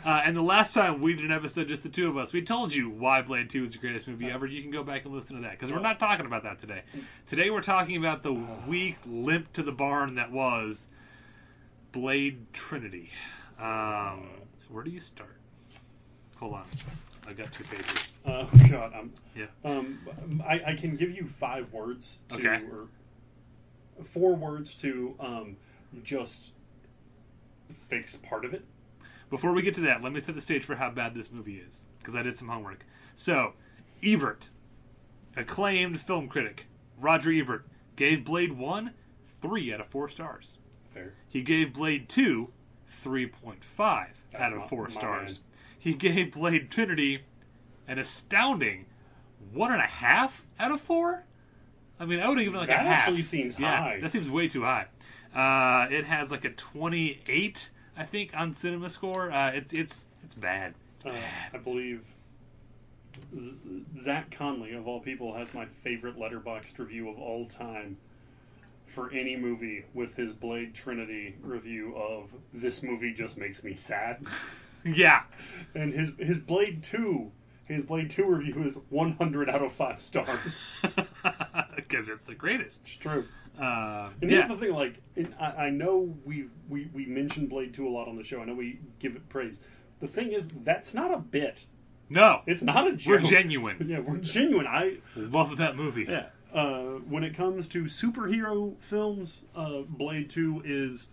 Uh, and the last time we did an episode, just the two of us, we told you why Blade 2 is the greatest movie ever. You can go back and listen to that because we're not talking about that today. Today we're talking about the weak limp to the barn that was Blade Trinity. Um, where do you start? Hold on. I got two pages. Uh, God, I'm, Yeah. um, I, I can give you five words to, Okay. or four words to um, just fix part of it. Before we get to that, let me set the stage for how bad this movie is because I did some homework. So, Ebert, acclaimed film critic, Roger Ebert, gave Blade 1 3 out of 4 stars. Fair. He gave Blade 2 3.5 out of my- 4 my stars. man. He gave Blade Trinity an astounding 1.5 out of 4? I mean, I would have given like That a half. That actually seems Yeah, high. That seems way too high. Uh, it has like a 28, I think, on Cinema Score. Uh, it's it's it's bad. It's Uh, bad. I believe Z- Zach Conley, of all people, has my favorite Letterboxd review of all time for any movie with his Blade Trinity review of this movie just makes me sad. yeah. And his his Blade Two, his Blade Two review is 100 out of five stars. Because it's the greatest. It's true. Uh, And yeah. here's the thing: like, I, I know we we we mentioned Blade Two a lot on the show. I know we give it praise. The thing is, that's not a bit. No. It's not a We're genuine. Yeah, we're genuine. I Love that movie. yeah. Uh, when it comes to superhero films, uh, Blade Two is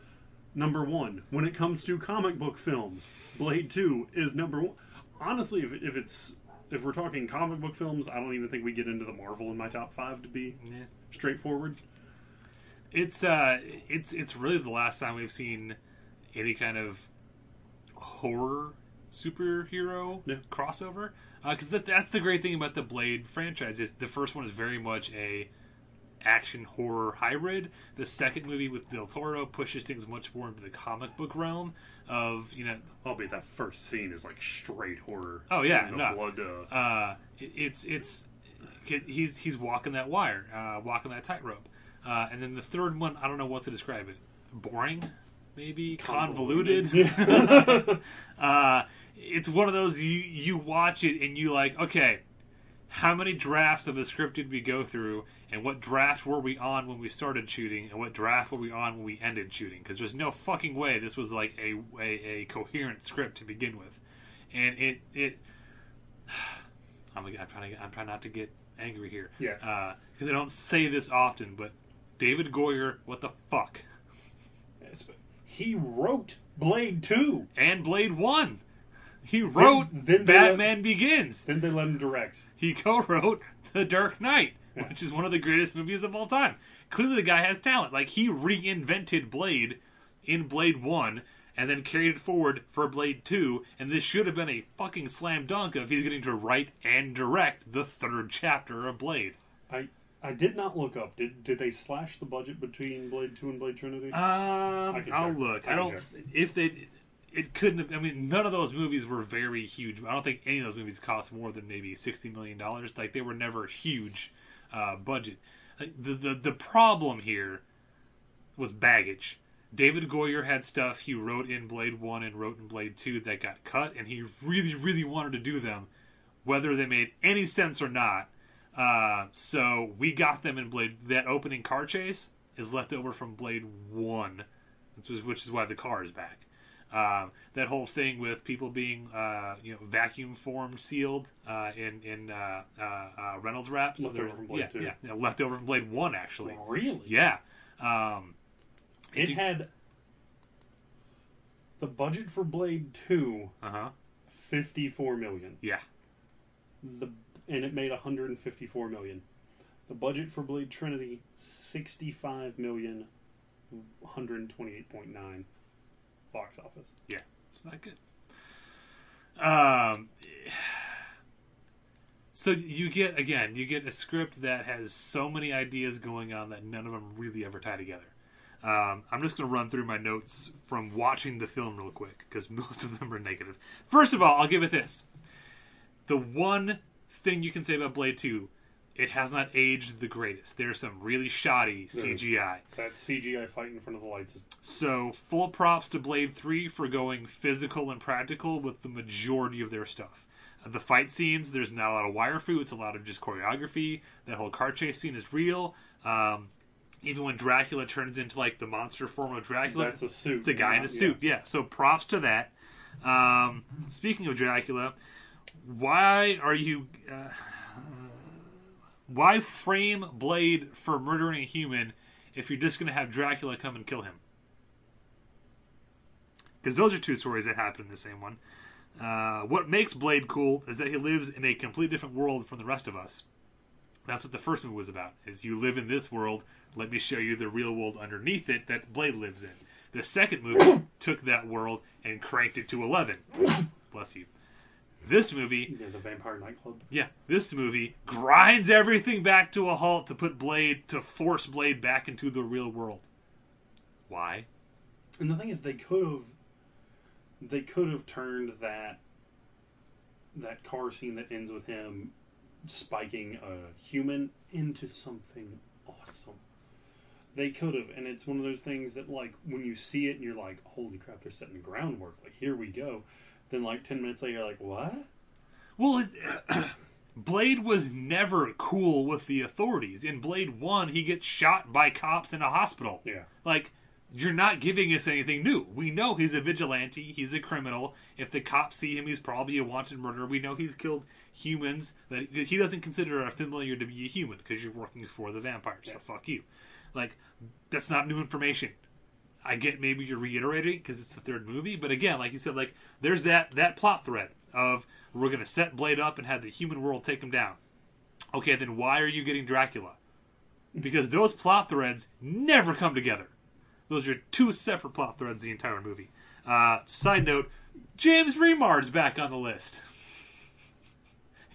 number one. When it comes to comic book films, Blade Two is number one. Honestly, if, if it's if we're talking comic book films, I don't even think we get into the Marvel in my top five to be Yeah. straightforward. It's uh, it's it's really the last time we've seen any kind of horror superhero Yeah. crossover. Because that, that's the great thing about the Blade franchise is the first one is very much a action horror hybrid. The second movie with Del Toro pushes things much more into the comic book realm of you know Albeit that first scene is like straight horror. Oh, yeah, no. blood. Uh, uh, it- it's it's he's he's walking that wire, uh, walking that tightrope. Uh, and then the third one, I don't know what to describe it. Boring, maybe convoluted. uh, it's one of those you you watch it and you like, okay, how many drafts of the script did we go through, and what draft were we on when we started shooting, and what draft were we on when we ended shooting? Because there's no fucking way this was like a, a a coherent script to begin with, and it it. Oh I'm, I'm trying to I'm trying not to get angry here, Yeah. Uh, because I don't say this often, but David Goyer, what the fuck, he wrote Blade Two. and Blade One. He wrote then Batman Begins. Then they let him direct. he co-wrote The Dark Knight, which is one of the greatest movies of all time. Clearly, the guy has talent. Like he reinvented Blade in Blade One, and then carried it forward for Blade Two. And this should have been a fucking slam dunk if he's getting to write and direct the third chapter of Blade. I I did not look up. Did did they slash the budget between Blade Two and Blade Trinity? Um, I'll check. look. I I, don't. check. If they, it couldn't. have I mean, none of those movies were very huge. I don't think any of those movies cost more than maybe sixty million dollars. Like they were never huge uh, budget. The the the problem here was baggage. David Goyer had stuff he wrote in Blade One and wrote in Blade Two that got cut, and he really, really wanted to do them, whether they made any sense or not. Uh, so we got them in Blade. That opening car chase is left over from Blade One, which is, which is why the car is back. Um, that whole thing with people being, uh, you know, vacuum formed, sealed uh, in in uh, uh, uh, Reynolds wrap. Left they're- from Blade yeah, two. yeah, yeah, left over from Blade One actually. really? Yeah. Um, It you- had the budget for Blade Two, uh huh. fifty-four million. Yeah. The and it made 154 million. The budget for Blade Trinity 65 million, 128.9 box office. Yeah, it's not good. Um, so you get again, you get a script that has so many ideas going on that none of them really ever tie together. Um, I'm just going to run through my notes from watching the film real quick because most of them are negative. First of all, I'll give it this: the one thing you can say about Blade Two, it has not aged the greatest. There's some really shoddy CGI. That CGI fight in front of the lights is So full props to Blade Three for going physical and practical with the majority of their stuff. The fight scenes, there's not a lot of wire fu. It's a lot of just choreography. That whole car chase scene is real. Um, even when Dracula turns into like the monster form of Dracula, That's a suit, It's a guy in a suit. Yeah. So props to that. Um, speaking of Dracula, why are you? Uh, why frame Blade for murdering a human if you're just going to have Dracula come and kill him? Because those are two stories that happen in the same one. Uh, what makes Blade cool is that he lives in a completely different world from the rest of us. That's what the first movie was about. Is you live in this world, let me show you the real world underneath it that Blade lives in. The second movie took that world and cranked it to 11. Bless you. This movie yeah, the vampire nightclub. yeah, this movie grinds everything back to a halt to put Blade to force Blade back into the real world. Why? And the thing is, they could have, they could have turned that, that car scene that ends with him spiking a human into something awesome. They could have, and it's one of those things that, like, when you see it and you're like, "Holy crap, they're setting the groundwork!" Like, here we go. Then, like ten minutes later, you're like, "What?" Well, it, Blade was never cool with the authorities. In Blade 1, he gets shot by cops in a hospital. Yeah. Like, you're not giving us anything new. We know he's a vigilante, he's a criminal. If the cops see him, he's probably a wanted murderer. We know he's killed humans that he doesn't consider a familiar to be a human because you're working for the vampires. So fuck you. Like, that's not new information. I get maybe you're reiterating because it's the third movie, but again, like you said, like there's that that plot thread of we're gonna set Blade up and have the human world take him down. Okay, then why are you getting Dracula? Because those plot threads never come together. Those are two separate plot threads the entire movie. Uh, side note: James Remar's back on the list.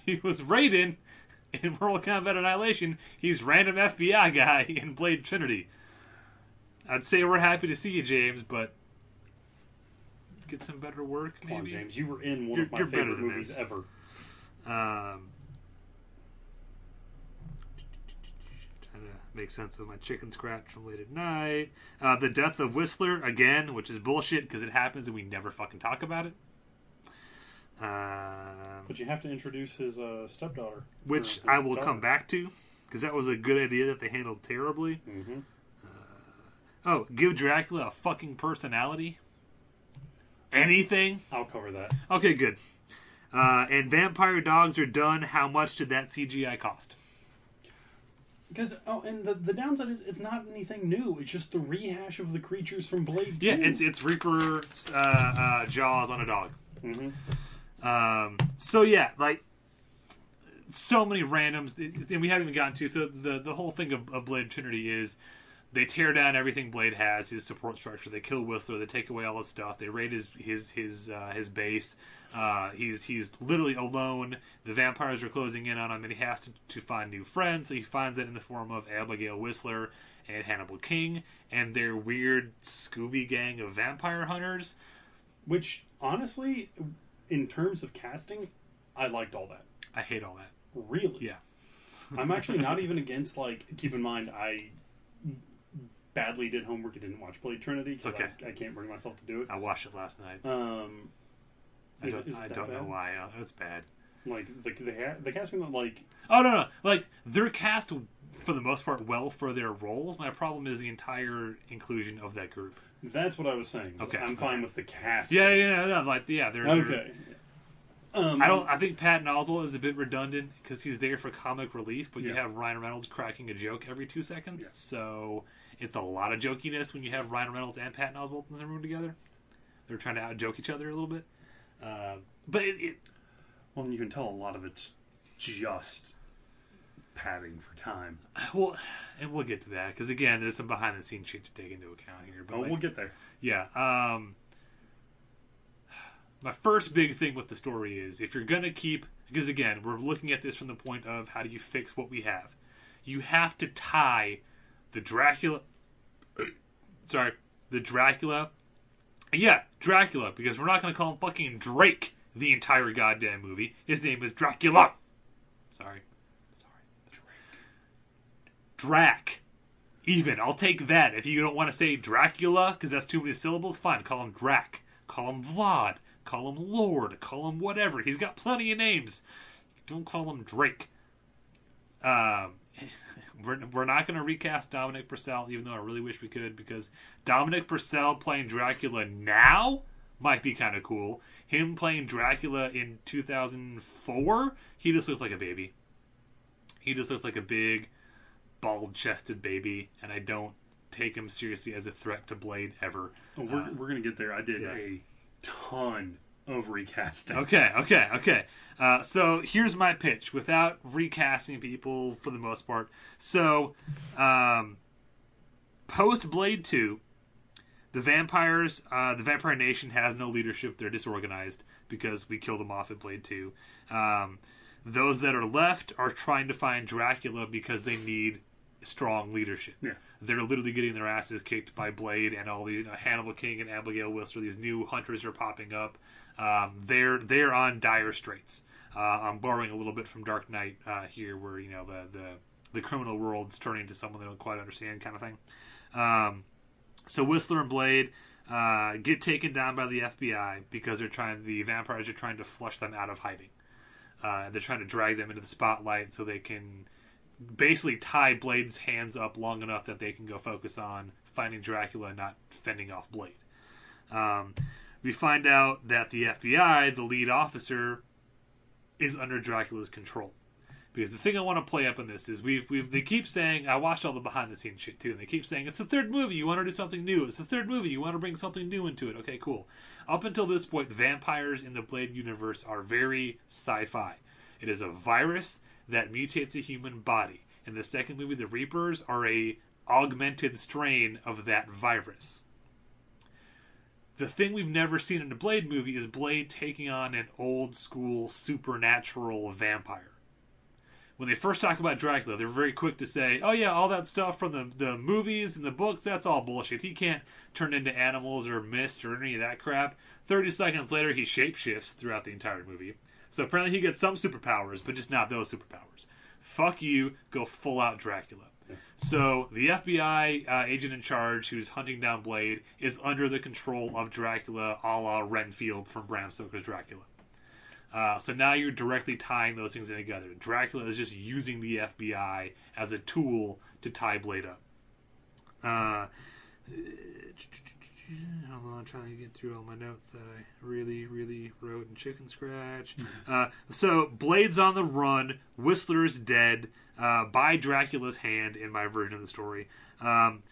He was Raiden in Mortal Kombat Annihilation. He's random FBI guy in Blade Trinity. I'd say we're happy to see you, James, but get some better work, Come on, maybe. James, you were in one You're- of my favorite movies this. ever. Um, trying to make sense of my chicken scratch from late at night. Uh, the death of Whistler again, which is bullshit because it happens and we never fucking talk about it. Um, But you have to introduce his uh, stepdaughter, which Or I will daughter. come back to because that was a good idea that they handled terribly. Mhm. Oh, give Dracula a fucking personality. Anything? I'll cover that. Okay, good. Uh, and vampire dogs are done. How much did that CGI cost? Because oh, and the the downside is it's not anything new. It's just the rehash of the creatures from Blade. 2. Yeah, it's it's Reaper uh, uh, jaws on a dog. Mm-hmm. Um, so yeah, like so many randoms, and we haven't even gotten to. So the the whole thing of, of Blade Trinity is they tear down everything Blade has, his support structure. They kill Whistler. They take away all his stuff. They raid his his his uh, his base. Uh, he's he's literally alone. The vampires are closing in on him, and he has to, to find new friends. So he finds that in the form of Abigail Whistler and Hannibal King and their weird Scooby gang of vampire hunters. Which honestly, in terms of casting, I liked all that. I hate all that. Really? Yeah. I'm actually not even against like. Keep in mind, I badly did homework and didn't watch Blade Trinity. 'cause okay. I, I can't bring myself to do it. I watched it last night. Um, I is- don't, is I don't know why. Uh, It's bad. like the the, the casting that like Oh no, no, like they're cast for the most part well for their roles. My problem is the entire inclusion of that group. that's what I was saying. Okay, I'm fine with the cast. Yeah, yeah, yeah. Like, yeah, they're they're- Okay. Um, I don't. I think Patton Oswalt is a bit redundant because he's there for comic relief, but you have Ryan Reynolds cracking a joke every two seconds. Yeah. So it's a lot of jokiness when you have Ryan Reynolds and Patton Oswalt in the room together. They're trying to out joke each other a little bit. Uh, but it, it, Well, you can tell a lot of it's just padding for time. well, and we'll get to that because again, there's some behind the scenes shit to take into account here. But Oh, like, we'll get there. Yeah. Um, my first big thing with the story is if you're gonna keep because again we're looking at this from the point of how do you fix what we have. You have to tie the Dracula sorry, the Dracula. Yeah, Dracula, because we're not going to call him fucking Drake the entire goddamn movie. His name is Dracula. Sorry. Sorry. Drac. Even. I'll take that. If you don't want to say Dracula, because that's too many syllables, fine. Call him Drac. Call him Vlad. Call him Lord. Call him whatever. He's got plenty of names. Don't call him Drake. Um, we're, we're not going to recast Dominic Purcell, even though I really wish we could, because Dominic Purcell playing Dracula now might be kind of cool. Him playing Dracula in 2004, he just looks like a baby. He just looks like a big, bald chested baby, and I don't take him seriously as a threat to Blade ever. Oh, we're, Uh, we're gonna get there. I did yeah. a ton of recasting. Okay, okay, okay. Uh, so here's my pitch without recasting people for the most part. So, um, post Blade 2, the vampires, uh, the Vampire Nation has no leadership. They're disorganized because we killed them off at Blade 2. Um, those that are left are trying to find Dracula because they need strong leadership. Yeah. They're literally getting their asses kicked by Blade and all these you know, Hannibal King and Abigail Whistler. These new hunters are popping up. Um, they're they're on dire straits. Uh, I'm borrowing a little bit from Dark Knight uh, here, where you know the, the the criminal world's turning to someone they don't quite understand, kind of thing. Um, so Whistler and Blade uh, get taken down by the FBI because they're trying. The vampires are trying to flush them out of hiding. Uh, they're trying to drag them into the spotlight so they can basically tie Blade's hands up long enough that they can go focus on finding Dracula and not fending off Blade. Um, we find out that the FBI, the lead officer, is under Dracula's control. Because the thing I want to play up in this is we've we've they keep saying I watched all the behind the scenes shit too, and they keep saying it's the third movie, you want to do something new. It's the third movie, you want to bring something new into it. Okay, cool. Up until this point, the vampires in the Blade universe are very sci-fi. It is a virus that mutates a human body. In the second movie, the Reapers are a augmented strain of that virus. The thing we've never seen in a Blade movie is Blade taking on an old school supernatural vampire. When they first talk about Dracula, they're very quick to say, "Oh yeah, all that stuff from the the movies and the books, that's all bullshit. He can't turn into animals or mist or any of that crap." 30 seconds later, he shapeshifts throughout the entire movie. So apparently he gets some superpowers, but just not those superpowers. Fuck you, go full out Dracula. So the FBI uh, agent in charge who's hunting down Blade is under the control of Dracula, a la Renfield from Bram Stoker's Dracula. Uh, so now you're directly tying those things in together. Dracula is just using the FBI as a tool to tie Blade up. Uh, hold on, I'm trying to get through all my notes that I really, really wrote in chicken scratch. Uh, so Blade's on the run. Whistler's dead uh, by Dracula's hand in my version of the story. Um,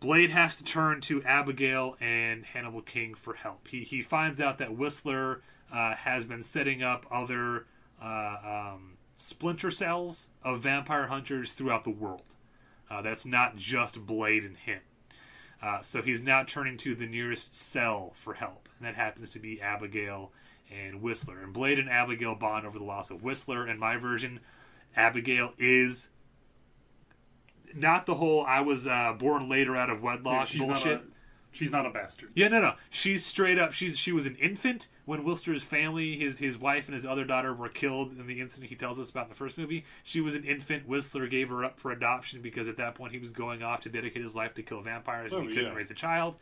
Blade has to turn to Abigail and Hannibal King for help. He he finds out that Whistler uh, has been setting up other uh, um, splinter cells of vampire hunters throughout the world. Uh, that's not just Blade and him. Uh, so he's now turning to the nearest cell for help, and that happens to be Abigail and Whistler. And Blade and Abigail bond over the loss of Whistler. In my version, Abigail is not the whole "I was uh, born later out of wedlock" she's bullshit. not a she's not a bastard. Yeah, no, no. She's straight up. She's she was an infant when Whistler's family, his his wife and his other daughter, were killed in the incident he tells us about in the first movie. She was an infant. Whistler gave her up for adoption because at that point he was going off to dedicate his life to kill vampires and Oh, he couldn't yeah. raise a child.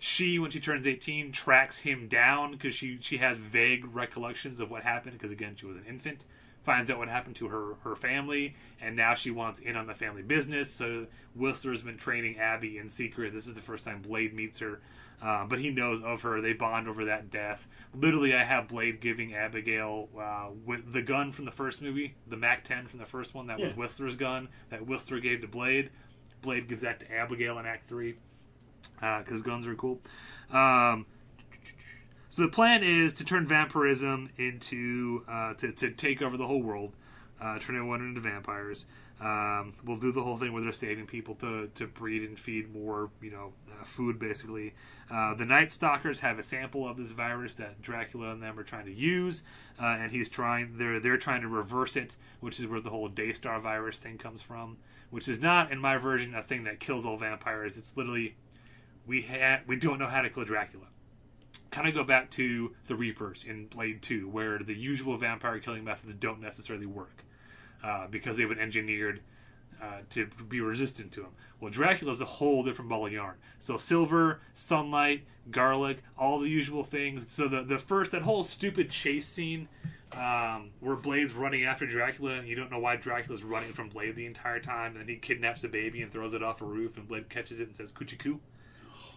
She, when she turns eighteen, tracks him down because she she has vague recollections of what happened because again she was an infant. Finds out what happened to her her family, and now she wants in on the family business. So Whistler's been training Abby in secret. This is the first time Blade meets her. Uh, but he knows of her. They bond over that death. Literally, I have Blade giving Abigail uh, with the gun from the first movie, the Mac 10 from the first one. That was Whistler's gun that Whistler gave to Blade. Blade gives that to Abigail in Act 3 because guns are cool. Um, so the plan is to turn vampirism into uh, to, to take over the whole world, uh, turn everyone into vampires. Um, we'll do the whole thing where they're saving people to, to breed and feed more, you know, uh, food basically. Uh, the Night Stalkers have a sample of this virus that Dracula and them are trying to use, uh, and he's trying. They're they're trying to reverse it, which is where the whole Daystar virus thing comes from. Which is not in my version a thing that kills all vampires. It's literally we had we don't know how to kill Dracula. Kind of go back to the Reapers in Blade Two, where the usual vampire killing methods don't necessarily work uh, because they've been engineered uh, to be resistant to them. Well, Dracula's a whole different ball of yarn. So silver, sunlight, garlic, all the usual things. So the the first that whole stupid chase scene um, where Blade's running after Dracula, and you don't know why Dracula's running from Blade the entire time, and then he kidnaps a baby and throws it off a roof, and Blade catches it and says "Kuchiku."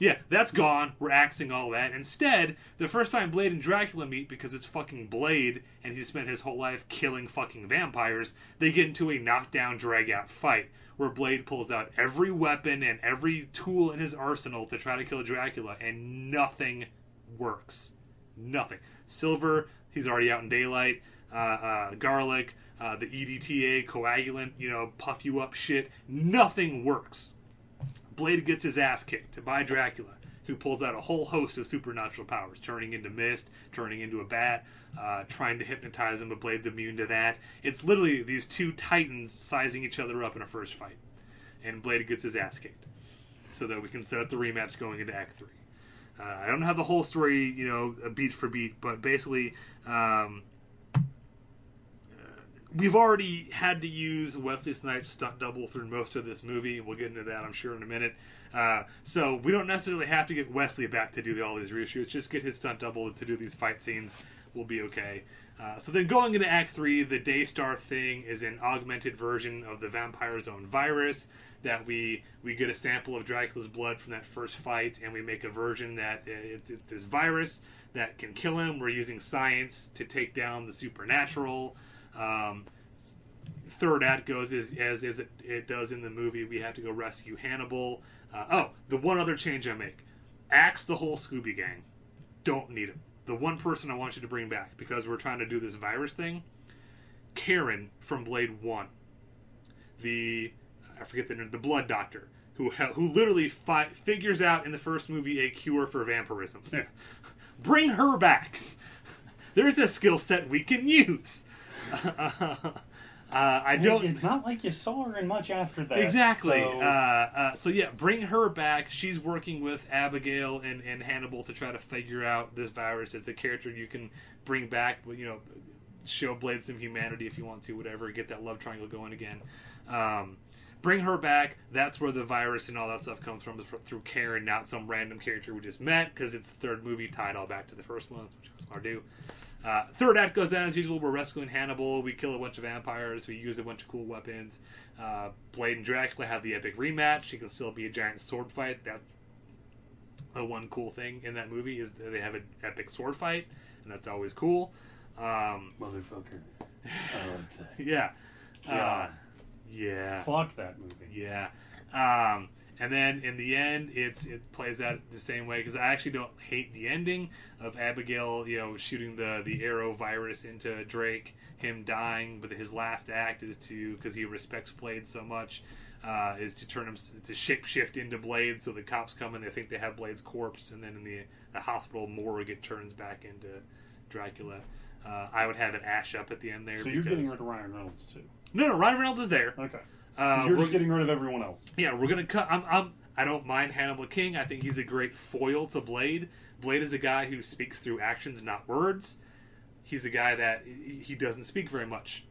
Yeah, that's gone. We're axing all that. Instead, the first time Blade and Dracula meet, because it's fucking Blade, and he spent his whole life killing fucking vampires, they get into a knockdown, drag out fight where Blade pulls out every weapon and every tool in his arsenal to try to kill Dracula, and nothing works. Nothing. Silver, he's already out in daylight. Uh, uh, garlic, uh, the EDTA coagulant, you know, puff you up shit. Nothing works. Blade gets his ass kicked by Dracula, who pulls out a whole host of supernatural powers, turning into mist, turning into a bat, uh, trying to hypnotize him, but Blade's immune to that. It's literally these two titans sizing each other up in a first fight. And Blade gets his ass kicked. So that we can set up the rematch going into Act 3. Uh, I don't have the whole story, you know, beat for beat, but basically, um, we've already had to use Wesley Snipes stunt double through most of this movie. And we'll get into that, I'm sure, in a minute. Uh, so we don't necessarily have to get Wesley back to do all these reshoots. Just get his stunt double to do these fight scenes. We'll be okay. Uh, so then going into Act 3, the Daystar thing is an augmented version of the vampire's own virus that we we get a sample of Dracula's blood from that first fight and we make a version that it's, it's this virus that can kill him. We're using science to take down the supernatural. Um, third act goes as as, as it, it does in the movie. We have to go rescue Hannibal. Uh, oh, the one other change I make: axe the whole Scooby Gang. Don't need him. The one person I want you to bring back because we're trying to do this virus thing. Karen from Blade One. The I forget the name. The Blood Doctor. Who, who literally fi- figures out in the first movie a cure for vampirism. Bring her back. There's a skill set we can use. Uh, I don't. It's not like you saw her in much after that. Exactly. so- Uh, uh, so yeah, bring her back. She's working with Abigail and, and Hannibal to try to figure out this virus. It's a character you can bring back. You know, show Blade some humanity if you want to. Whatever. Get that love triangle going again. Um, bring her back. That's where the virus and all that stuff comes from through Karen, not some random character we just met because it's the third movie tied all back to the first one, which I was going to do. Uh, third act goes down as usual. We're rescuing Hannibal. We kill a bunch of vampires. We use a bunch of cool weapons. Uh, Blade and Dracula have the epic rematch. It can still be a giant sword fight. That's the one cool thing in that movie is that they have an epic sword fight, and that's always cool. Um, Motherfucker. I like that. yeah, uh, God. yeah. Fuck that movie. Yeah. Um, and then in the end, it's it plays out the same way because I actually don't hate the ending of Abigail, you know, shooting the the arrow virus into Drake, him dying. But his last act is to because he respects Blade so much, uh, is to turn him to shapeshift into Blade. So the cops come and they think they have Blade's corpse, and then in the the hospital morgue it turns back into Dracula. Uh, I would have it ash up at the end there. So you're because- getting rid of Ryan Reynolds too. no, no, Ryan Reynolds is there. Okay. Uh, you're we're- just getting rid of everyone else. yeah, we're gonna cut. I'm, I'm. I don't mind Hannibal King. I think he's a great foil to Blade. Blade is a guy who speaks through actions, not words. He's a guy that he he doesn't speak very much.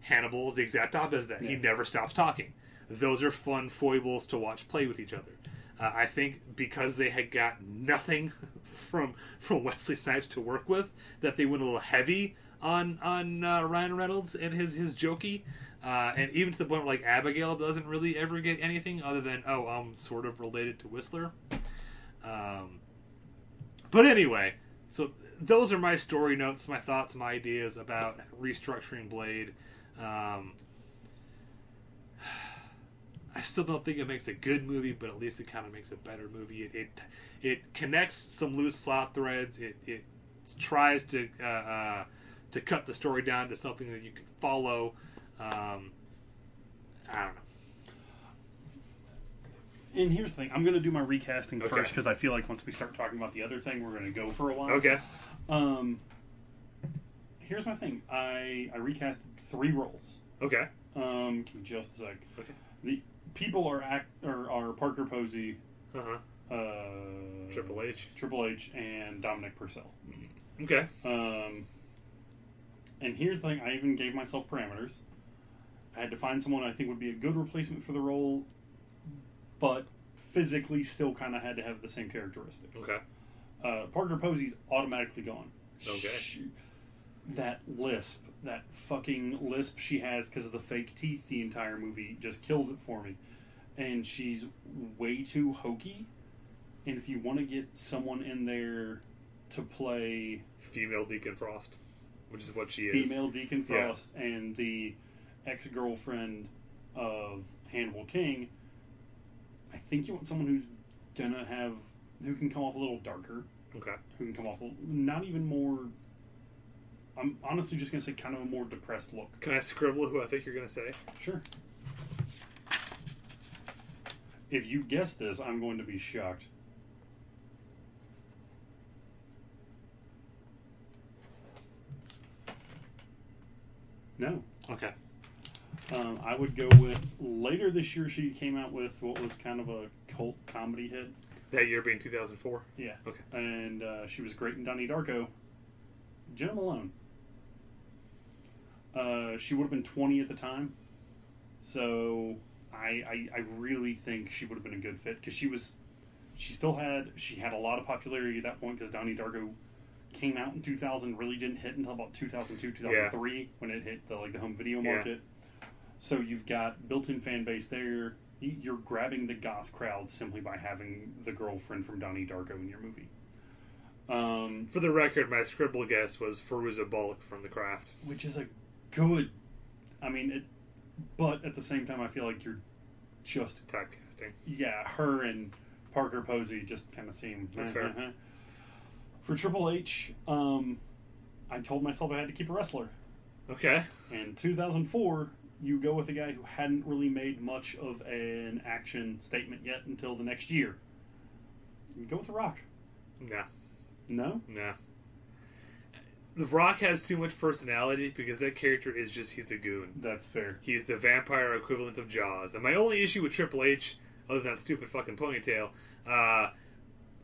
Hannibal is the exact opposite of that. He never stops talking. Those are fun foibles to watch play with each other. Uh, I think because they had got nothing from from Wesley Snipes to work with, that they went a little heavy on on uh, Ryan Reynolds and his his jokey, uh, and even to the point where like Abigail doesn't really ever get anything other than oh I'm sort of related to Whistler. Um, but anyway, so those are my story notes, my thoughts, my ideas about restructuring Blade. Um, I still don't think it makes a good movie, but at least it kind of makes a better movie. It it, it connects some loose plot threads. It it tries to uh, uh, to cut the story down to something that you can follow. Um, I don't know. And here's the thing: I'm going to do my recasting Okay. first because I feel like once we start talking about the other thing, we're going to go for a while. Okay. Um. Here's my thing: I I recasted three roles. Okay. Um. Give me just a sec. Okay. The people are act or are Parker Posey, Uh huh. uh, Triple H. Triple H, and Dominic Purcell. Okay. Um, and here's the thing: I even gave myself parameters. I had to find someone I think would be a good replacement for the role, but physically still kind of had to have the same characteristics. Okay. Uh, Parker Posey's automatically gone. Okay. She- that lisp, that fucking lisp she has because of the fake teeth the entire movie just kills it for me. And she's way too hokey. And if you want to get someone in there to play Female Deacon Frost, which is what she is. female Deacon Yeah. Frost and the ex girlfriend of Hannibal King, I think you want someone who's gonna have who can come off a little darker, Okay. who can come off a, not even more. I'm honestly just gonna say kind of a more depressed look. Can I scribble who I think you're to say? Sure. If you guess this, I'm going to be shocked. No. Okay. Um, I would go with later this year. She came out with what was kind of a cult comedy hit. That year being 2004. Yeah. Okay. And uh, she was great in Donnie Darko. Jena Malone. Uh, she would have been 20 at the time. So I, I, I really think she would have been a good fit because she was, she still had, she had a lot of popularity at that point because Donnie Darko came out in 2000, really didn't hit until about 2002, 2003 when it hit the like the home video market. Yeah. Market. So you've got built-in fan base there. You're grabbing the goth crowd simply by having the girlfriend from Donnie Darko in your movie. Um, For the record, my scribble guess was Fairuza Balk from The Craft. which is a good. I mean, it, but at the same time, I feel like you're just Typecasting. yeah, her and Parker Posey just kind of seem That's fair. uh-huh. For Triple H, um, I told myself I had to keep a wrestler. Okay. In 2004, you go with a guy who hadn't really made much of an action statement yet until the next year. You go with The Rock. No. No? No. The Rock has too much personality because that character is just, he's a goon. That's fair. He's the vampire equivalent of Jaws. And my only issue with Triple H, other than that stupid fucking ponytail, uh,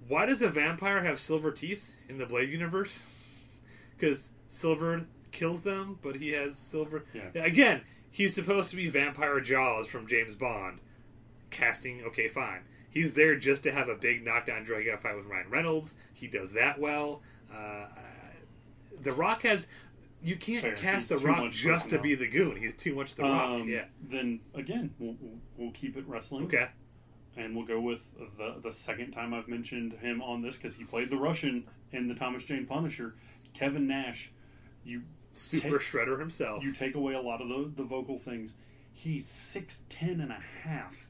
why does a vampire have silver teeth in the Blade universe? Because silver kills them, but he has silver. Yeah. Again, he's supposed to be Vampire Jaws from James Bond. Casting, okay, fine. He's there just to have a big knockdown drag out fight with Ryan Reynolds. He does that well. Uh, the Rock has. You can't Fair. cast He's The Rock just to be the goon. He's too much The Rock. Um, Yeah. Then again, we'll, we'll, we'll keep it wrestling. Okay. And we'll go with the the second time I've mentioned him on this because he played the Russian in the Thomas Jane Punisher. Kevin Nash. You Super take- Shredder himself. you take away a lot of the, the vocal things. He's six ten and a half.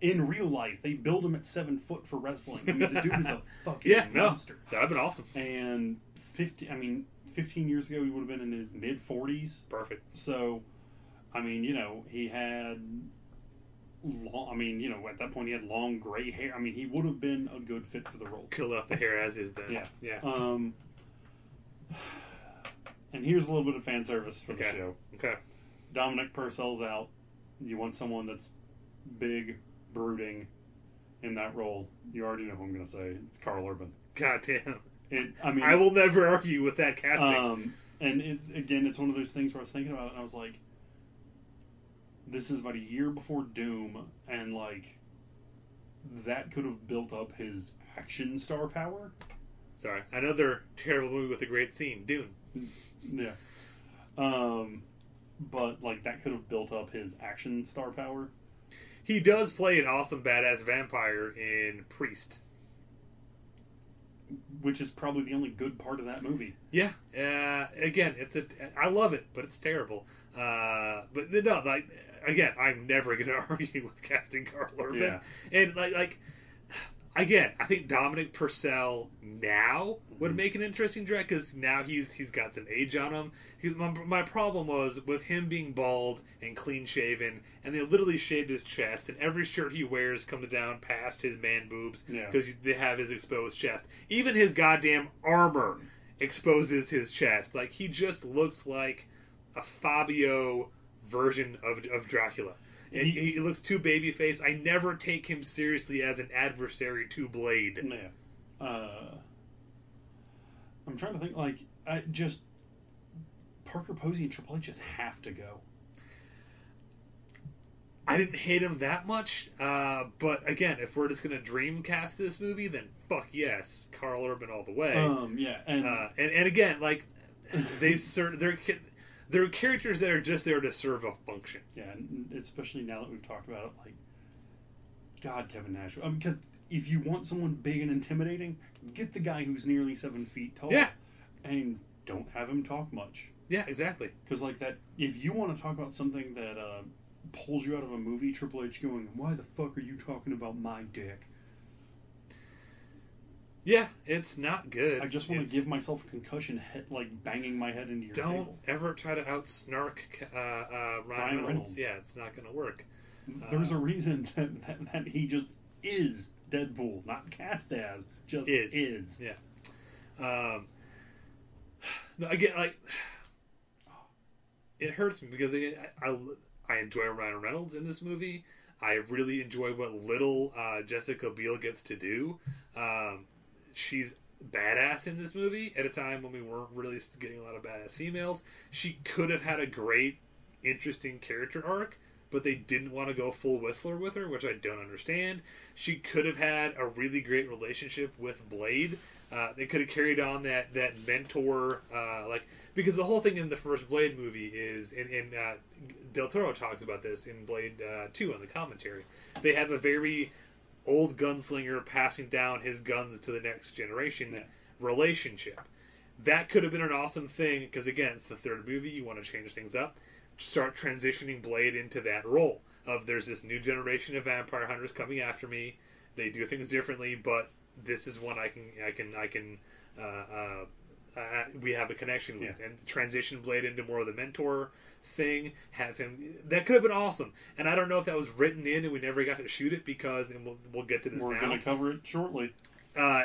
In real life, they build him at seven foot for wrestling. I mean, the dude is a fucking yeah, no. monster. That'd have been awesome. And fifty, I mean, fifteen years ago, he would have been in his mid forties. Perfect. So, I mean, you know, he had long. I mean, you know, at that point, he had long gray hair. I mean, he would have been a good fit for the role. Kill off the hair as is then. Yeah. Yeah. Um, and here's a little bit of fan service for Okay. the show. Okay. Dominic Purcell's out. You want someone that's big, brooding in that role. You already know who I'm going to say. It's Karl Urban. God damn. It. I mean, I will never argue with that casting. Um, and it, again, it's one of those things where I was thinking about it, and I was like, "This is about a year before Doom, and like that could have built up his action star power." Sorry. Another terrible movie with a great scene. Dune. Yeah. Um, but like that could have built up his action star power. He does play an awesome badass vampire in Priest. which is probably the only good part of that movie. Yeah. Uh, again, it's a. I love it, but it's terrible. Uh, but no, like again, I'm never going to argue with casting Karl Urban. Yeah. And like, like again, I think Dominic Purcell now would mhm. make an interesting direct because now he's he's got some age on him. He- My, my problem was with him being bald and clean shaven, and they literally shaved his chest, and every shirt he wears comes down past his man boobs Yeah. because they have his exposed chest. Even his goddamn armor exposes his chest. Like he just looks like a Fabio version of of Dracula. He, he looks too babyface. I never take him seriously as an adversary to Blade. Yeah. Uh, I'm trying to think. Like, I just Parker Posey and Triple H just have to go. I didn't hate him that much, uh, but again, if we're just gonna dreamcast this movie, then fuck yes, Karl Urban all the way. Um, yeah, and uh, and and again, like they they're ca- they're characters that are just there to serve a function. yeah, and especially now that we've talked about it, like God, Kevin Nash. Um, because if you want someone big and intimidating, get the guy who's nearly seven feet tall. Yeah. and don't have him talk much. Yeah, exactly. Because like that, if you want to talk about something that uh, pulls you out of a movie, Triple H going, "Why the fuck are you talking about my dick?" Yeah, it's not good. I just want It's- to give myself a concussion, head, like banging my head into your Don't table. ever try to outsnark uh, uh, Ryan, Ryan Reynolds. Reynolds. Yeah, it's not going to work. There's a reason that, that, that he just is Deadpool, not cast as, just Is. is. Yeah. Um, no, again, like it hurts me because I, I I enjoy Ryan Reynolds in this movie. I really enjoy what little uh, Jessica Biel gets to do. Um, she's badass in this movie at a time when we weren't really getting a lot of badass females. She could have had a great, interesting character arc, but they didn't want to go full Whistler with her, which I don't understand. She could have had a really great relationship with Blade. Uh, they could have carried on that that mentor, uh, like because the whole thing in the first Blade movie is, and, and uh, Del Toro talks about this in Blade uh, Two on the commentary. They have a very old gunslinger passing down his guns to the next generation Yeah. relationship. That could have been an awesome thing because again, it's the third movie. You want to change things up, start transitioning Blade into that role of there's this new generation of vampire hunters coming after me. They do things differently, but this is one I can I can I can. Uh, uh, uh, we have a connection with Yeah. and transition Blade into more of the mentor thing. Have him that could have been awesome, and I don't know if that was written in and we never got to shoot it because, and we'll we'll get to this We're now. going to cover it shortly. uh,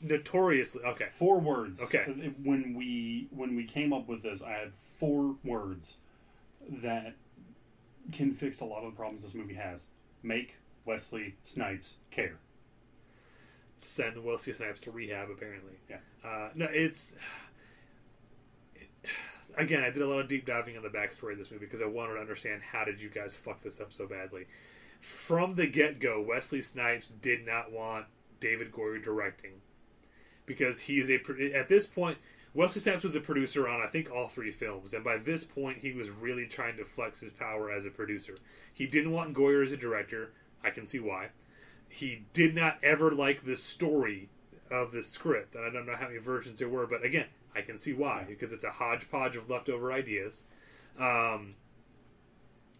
notoriously, okay, Four words. Okay. When we when we came up with this, I had four words that can fix a lot of the problems this movie has. Make Wesley Snipes care. send Wesley Snipes to rehab. Apparently, Yeah. Uh, no, it's again. I did a lot of deep diving on the backstory of this movie because I wanted to understand how did you guys fuck this up so badly. From the get go, Wesley Snipes did not want David Goyer directing because he is a at this point. Wesley Snipes was a producer on I think all three films, and by this point he was really trying to flex his power as a producer. He didn't want Goyer as a director. I can see why. He did not ever like the story of the script, and I don't know how many versions there were, but again, I can see why because it's a hodgepodge of leftover ideas. Um,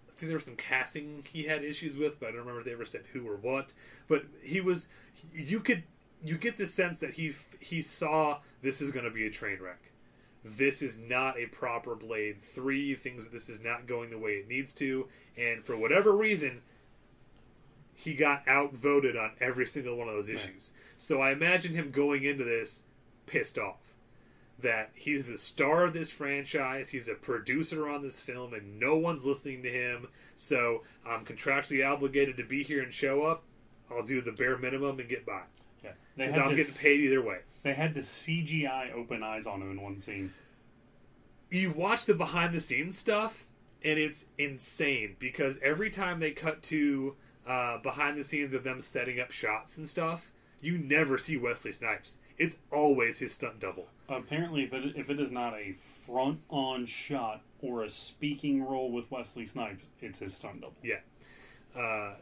I think there was some casting he had issues with, but I don't remember if they ever said who or what. But he was, you could, you get the sense that he he saw this is going to be a train wreck. This is not a proper Blade Three. Things this is not going the way it needs to, and for whatever reason, he got outvoted on every single one of those issues. So I imagine him going into this pissed off that he's the star of this franchise, he's a producer on this film, and no one's listening to him. So I'm contractually obligated to be here and show up. I'll do the bare minimum and get by Yeah. Because I'm to getting paid either way. They had the CGI open eyes on him in one scene. you watch the behind the scenes stuff and it's insane because every time they cut to uh, behind the scenes of them setting up shots and stuff you never see wesley snipes it's always his stunt double Apparently, if it, if it is not a front on shot or a speaking role with Wesley Snipes, it's his stunt double. yeah uh,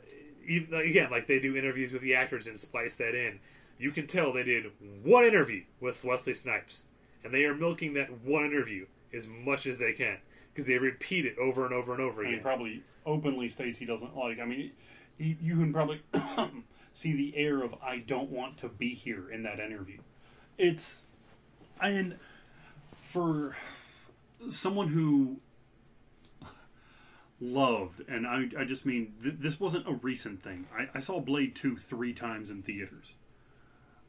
even, again like they do interviews with the actors and splice that in you can tell they did one interview with wesley snipes and they are milking that one interview as much as they can because they repeat it over and over and over And he again probably openly states he doesn't like. I mean, he, you can probably see the air of "I don't want to be here" in that interview. It's and for someone who loved, and I, I just mean th- this wasn't a recent thing. I, I saw Blade Two three times in theaters,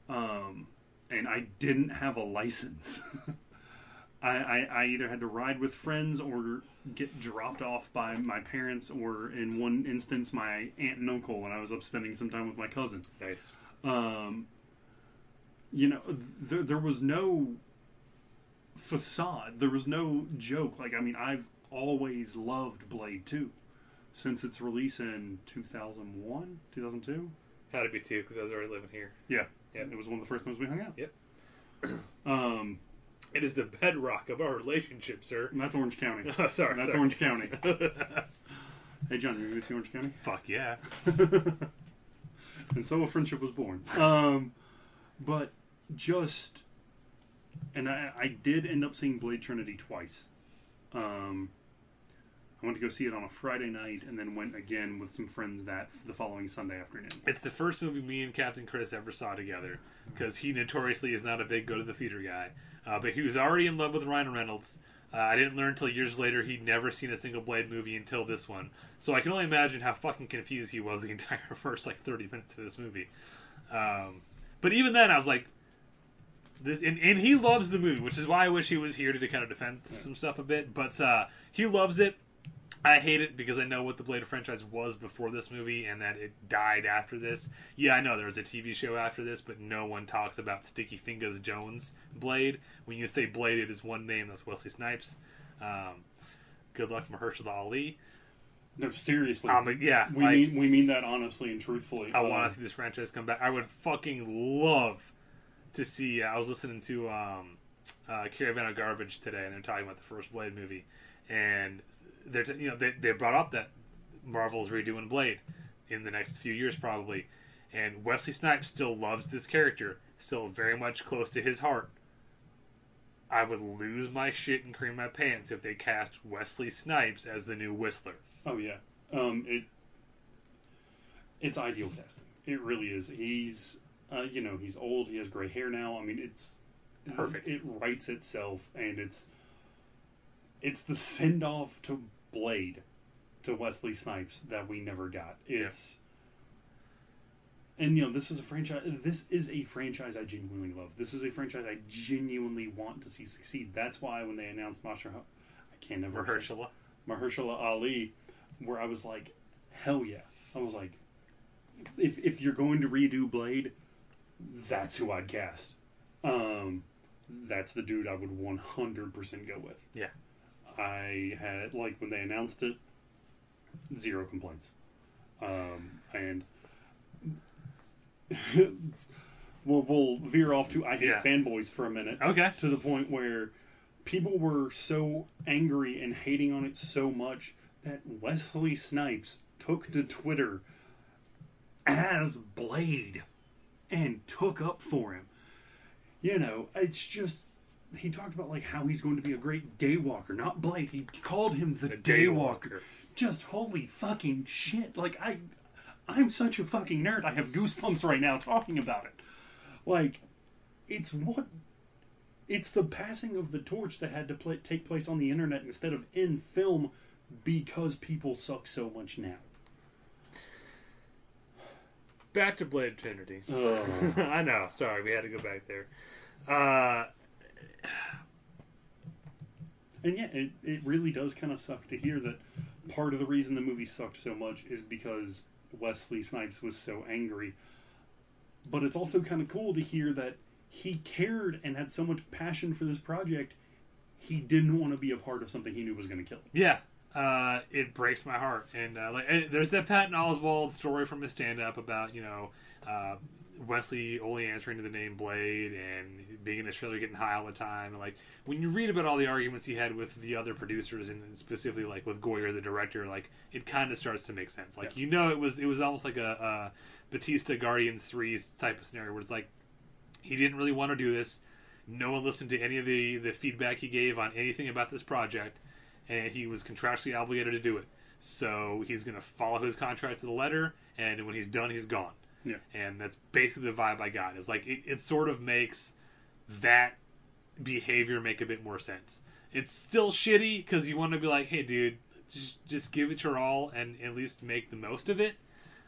um, and I didn't have a license. I, I, I either had to ride with friends or get dropped off by my parents, or in one instance, my aunt and uncle when I was up spending some time with my cousin. Nice. Um, you know, there, there was no facade. There was no joke. Like, I mean, I've always loved Blade 2 since its release in 2001, 2002. Had to be two because I was already living here. Yeah. Yeah. It was one of the first times we hung out. Yep. Um, It is the bedrock of our relationship, sir. and that's Orange County. Oh, sorry, That's sorry. Orange County. hey, John, you going to see Orange County? Fuck yeah. and so a friendship was born. Um, but just, and I, I did end up seeing Blade Trinity twice. Um, I went to go see it on a Friday night, and then went again with some friends that the following Sunday afternoon. It's the first movie me and Captain Chris ever saw together because he notoriously is not a big go to the theater guy. Uh, but he was already in love with Ryan Reynolds. Uh, I didn't learn until years later he'd never seen a single Blade movie until this one. So I can only imagine how fucking confused he was the entire first like 30 minutes of this movie. Um, but even then, I was like, this, and, and he loves the movie, which is why I wish he was here to, kind of defend some stuff a bit. But uh, he loves it. I hate it because I know what the Blade franchise was before this movie and that it died after this. Yeah, I know there was a TV show after this, but no one talks about Sticky Fingaz Jones Blade. When you say Blade, it is one name. That's Wesley Snipes. Um, good luck, Mahershala Ali. No, seriously. Um, yeah, we like- mean we mean that honestly and truthfully. I Uh, want to see this franchise come back. I would fucking love to see. I was listening to um, uh, Caravan of Garbage today, and they're talking about the first Blade movie, and they're t- you know they they brought up that Marvel's redoing Blade in the next few years probably, and Wesley Snipes still loves this character, still very much close to his heart. I would lose my shit and cream my pants if they cast Wesley Snipes as the new Whistler. Oh yeah, um, it it's ideal casting. It really is. He's uh, you know he's old. He has gray hair now. I mean it's Perfect. It writes itself, and it's it's the send off to Blade to Wesley Snipes that we never got. It's and you know this is a franchise. This is a franchise I genuinely love. This is a franchise I genuinely want to see succeed. That's why when they announced Master, I can't never say- Mahershala. Mahershala Ali, where I was like, hell yeah. I was like, if if you're going to redo Blade, that's who I'd cast. Um, that's the dude I would 100% go with. Yeah. I had like when they announced it, zero complaints. Um, and we'll, we'll veer off to I hate Yeah. fanboys for a minute. Okay. To the point where people were so angry and hating on it so much that Wesley Snipes took to Twitter as Blade and took up for him. You know, it's just he talked about like how he's going to be a great daywalker, not Blade. He called him the, daywalker. Just holy fucking shit! Like I, I'm such a fucking nerd. I have goosebumps right now talking about it. Like, it's what. It's the passing of the torch that had to take place on the internet instead of in film because people suck so much now. Back to Blade Trinity. Ugh. I know. Sorry, we had to go back there. Uh, And yeah, it, it really does kind of suck to hear that part of the reason the movie sucked so much is because Wesley Snipes was so angry. But it's also kind of cool to hear that he cared and had so much passion for this project, he didn't want to be a part of something he knew was going to kill him. yeah, uh, it breaks my heart. And uh, like, there's that Patton Oswalt story from his stand-up about you know uh, Wesley only answering to the name Blade and being in the trailer getting high all the time. And like when you read about all the arguments he had with the other producers and specifically like with Goyer, the director, like it kind of starts to make sense. Like you know, it was it was almost like a, a Batista Guardians three type of scenario where it's like he didn't really want to do this. No one listened to any of the, the feedback he gave on anything about this project, and he was contractually obligated to do it. So he's going to follow his contract to the letter, and when he's done, he's gone. Yeah. And that's basically the vibe I got. It's like it, it sort of makes that behavior make a bit more sense. It's still shitty because you want to be like, hey, dude, just just give it your all and at least make the most of it.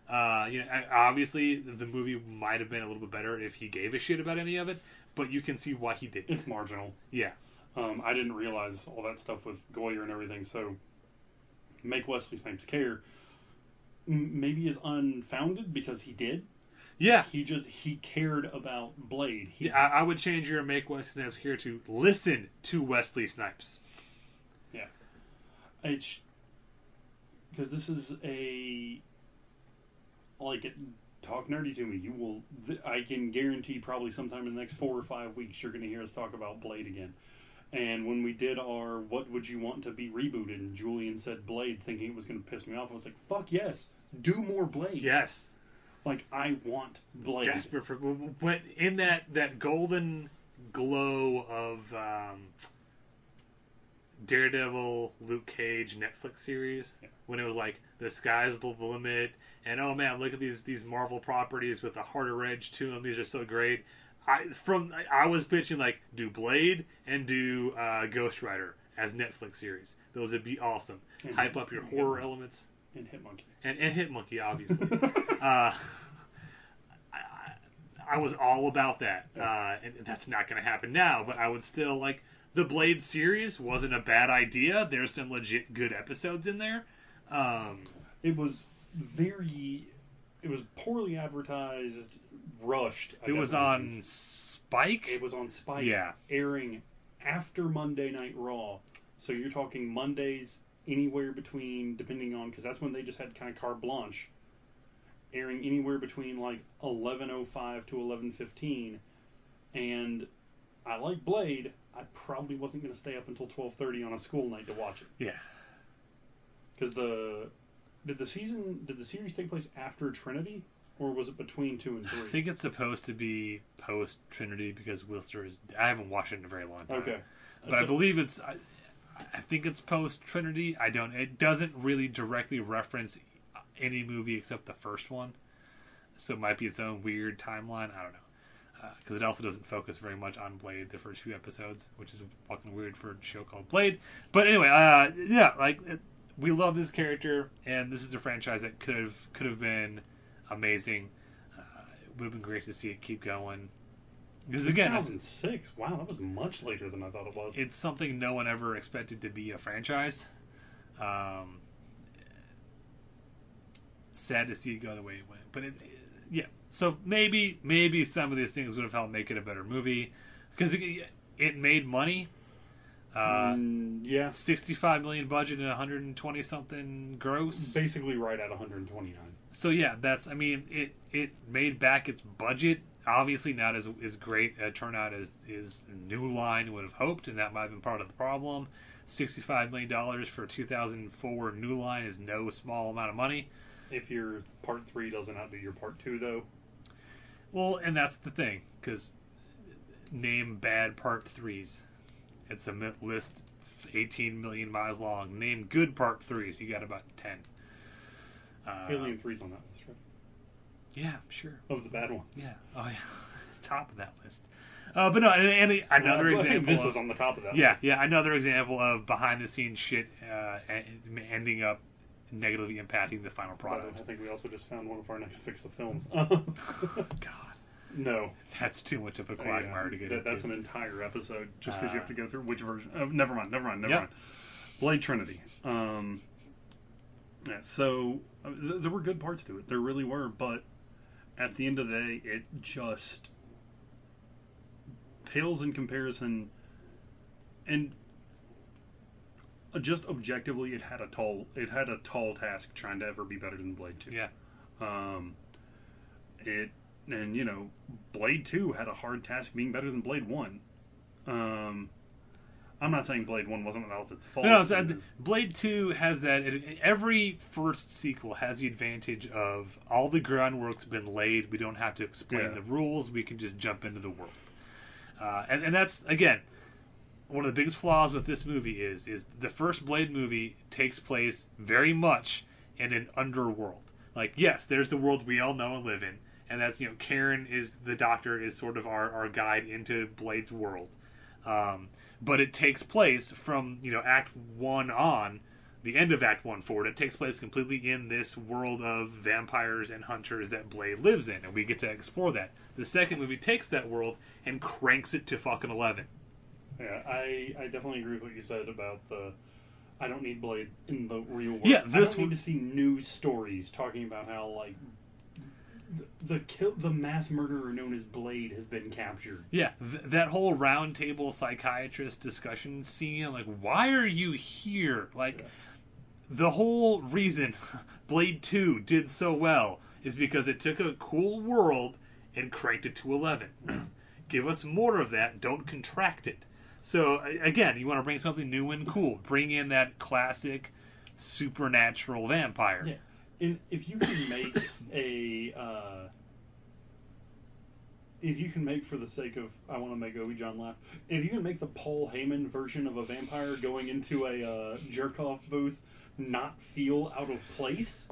Uh, you know, obviously the movie might have been a little bit better if he gave a shit about any of it, but you can see why he didn't. It's marginal. Yeah, Um, I didn't realize all that stuff with Goyer and everything. So make Wesley Snipes care. Maybe is unfounded because he did. Yeah. He just he cared about Blade. He, Yeah, I, I would change your make Wesley Snipes here to listen to Wesley Snipes. Yeah. It's because this is a like it, talk nerdy to me. You will. Th- I can guarantee probably sometime in the next four or five weeks you're going to hear us talk about Blade again. And when we did our "What would you want to be rebooted?" and Julian said Blade, thinking it was going to piss me off, I was like, "Fuck yes, do more Blade." Yes. Like I want Blade. Desperate for when in that that golden glow of um, Daredevil, Luke Cage Netflix series when it was like the sky's the limit and oh man look at these these Marvel properties with a harder edge to them these are so great I from I was pitching like do Blade and do uh, Ghost Rider as Netflix series those would be awesome And hype up your Hit- horror elements and Hitmonkey. and, and Hitmonkey, obviously. uh, I, I, I was all about that, uh, and that's not going to happen now. But I would still like the Blade series wasn't a bad idea. There's some legit good episodes in there. Um, It was very. It was poorly advertised, rushed. I it was on Spike. It was on Spike. Yeah. Airing after Monday Night Raw. So you're talking Mondays anywhere between, depending on, because that's when they just had kind of carte blanche. Airing anywhere between like 11:05 to 11:15, and I like Blade. I probably wasn't going to stay up until 12:30 on a school night to watch it yeah, because the did the season did the series take place after Trinity or was it between two and three? I think it's supposed to be post Trinity because Whistler is. I haven't watched it in a very long time. okay. but I believe it's. I, I think it's post Trinity. I don't. It doesn't really directly reference any movie except the first one, so it might be its own weird timeline. I don't know, because it also doesn't focus very much on Blade the first few episodes, which is fucking weird for a show called Blade. But anyway, uh, yeah, like it, we love this character, and this is a franchise that could have could have been amazing. Uh, it would have been great to see it keep going. Because again, it's, 2006. Wow, that was much later than I thought it was. it's something no one ever expected to be a franchise. Um, sad to see it go the way it went, but it, yeah. So maybe maybe some of these things would have helped make it a better movie because it, it made money. Uh, Mm, yeah, Sixty-five million budget and one hundred and twenty something gross. basically right at 129. So yeah, that's I mean it it made back its budget. Obviously not as as great a turnout as is New Line would have hoped, and that might have been part of the problem. Sixty five million dollars for two thousand four New Line is no small amount of money. If your part three doesn't outdo your part two, though, Well, and that's the thing because name bad part threes. It's a list eighteen million miles long. Name good part threes. You got about ten. Uh, Alien three's on that list, right? Yeah, sure. Of the bad ones. Yeah. Oh yeah. Top of that list. Uh, but no, and, and another Well, example. This of- is on the top of that. yeah, list. yeah, another example of behind the scenes shit uh, ending up negatively impacting the final But product. I think we also just found one of our next fix the films. God, no, that's too much of a quagmire to get that, into. that's an entire episode just because you Uh, have to go through which version. Oh, never mind, never mind, never Yep. mind. Blade Trinity. Um, yeah, so uh, th- there were good parts to it. There really were, but at the end of the day, it just pales in comparison. And just objectively, it had a tall it had a tall task trying to ever be better than Blade Two. yeah, Um, it and you know, Blade Two had a hard task being better than Blade One. Um, I'm not saying Blade One wasn't its faults. no, so, Blade Two has that. It, every first sequel has the advantage of all the groundwork's been laid. We don't have to explain Yeah. the rules. We can just jump into the world. Uh, and, and that's again one of the biggest flaws with this movie is is the first Blade movie takes place very much in an underworld. Like yes, there's the world we all know and live in, and that's you know Karen is the doctor is sort of our, our guide into Blade's world. Um, but it takes place from you know Act One on, the end of Act One forward. It takes place completely in this world of vampires and hunters that Blade lives in, and we get to explore that. The second movie takes that world and cranks it to fucking eleven. Yeah, I, I definitely agree with what you said about the. I don't need Blade in the real world. Yeah, I this don't need to see news stories talking about how like the the, kill, the mass murderer known as Blade has been captured. Yeah, th- that whole roundtable psychiatrist discussion scene, like, why are you here? Like, the whole reason Blade 2 did so well is because it took a cool world and cranked it to 11. Give us more of that, don't contract it. So, again, you want to bring something new and cool. Bring in that classic supernatural vampire. Yeah, if you can make a, uh, if you can make for the sake of, I want to make Obi John laugh. If you can make the Paul Heyman version of a vampire going into a uh, jerk off booth not feel out of place,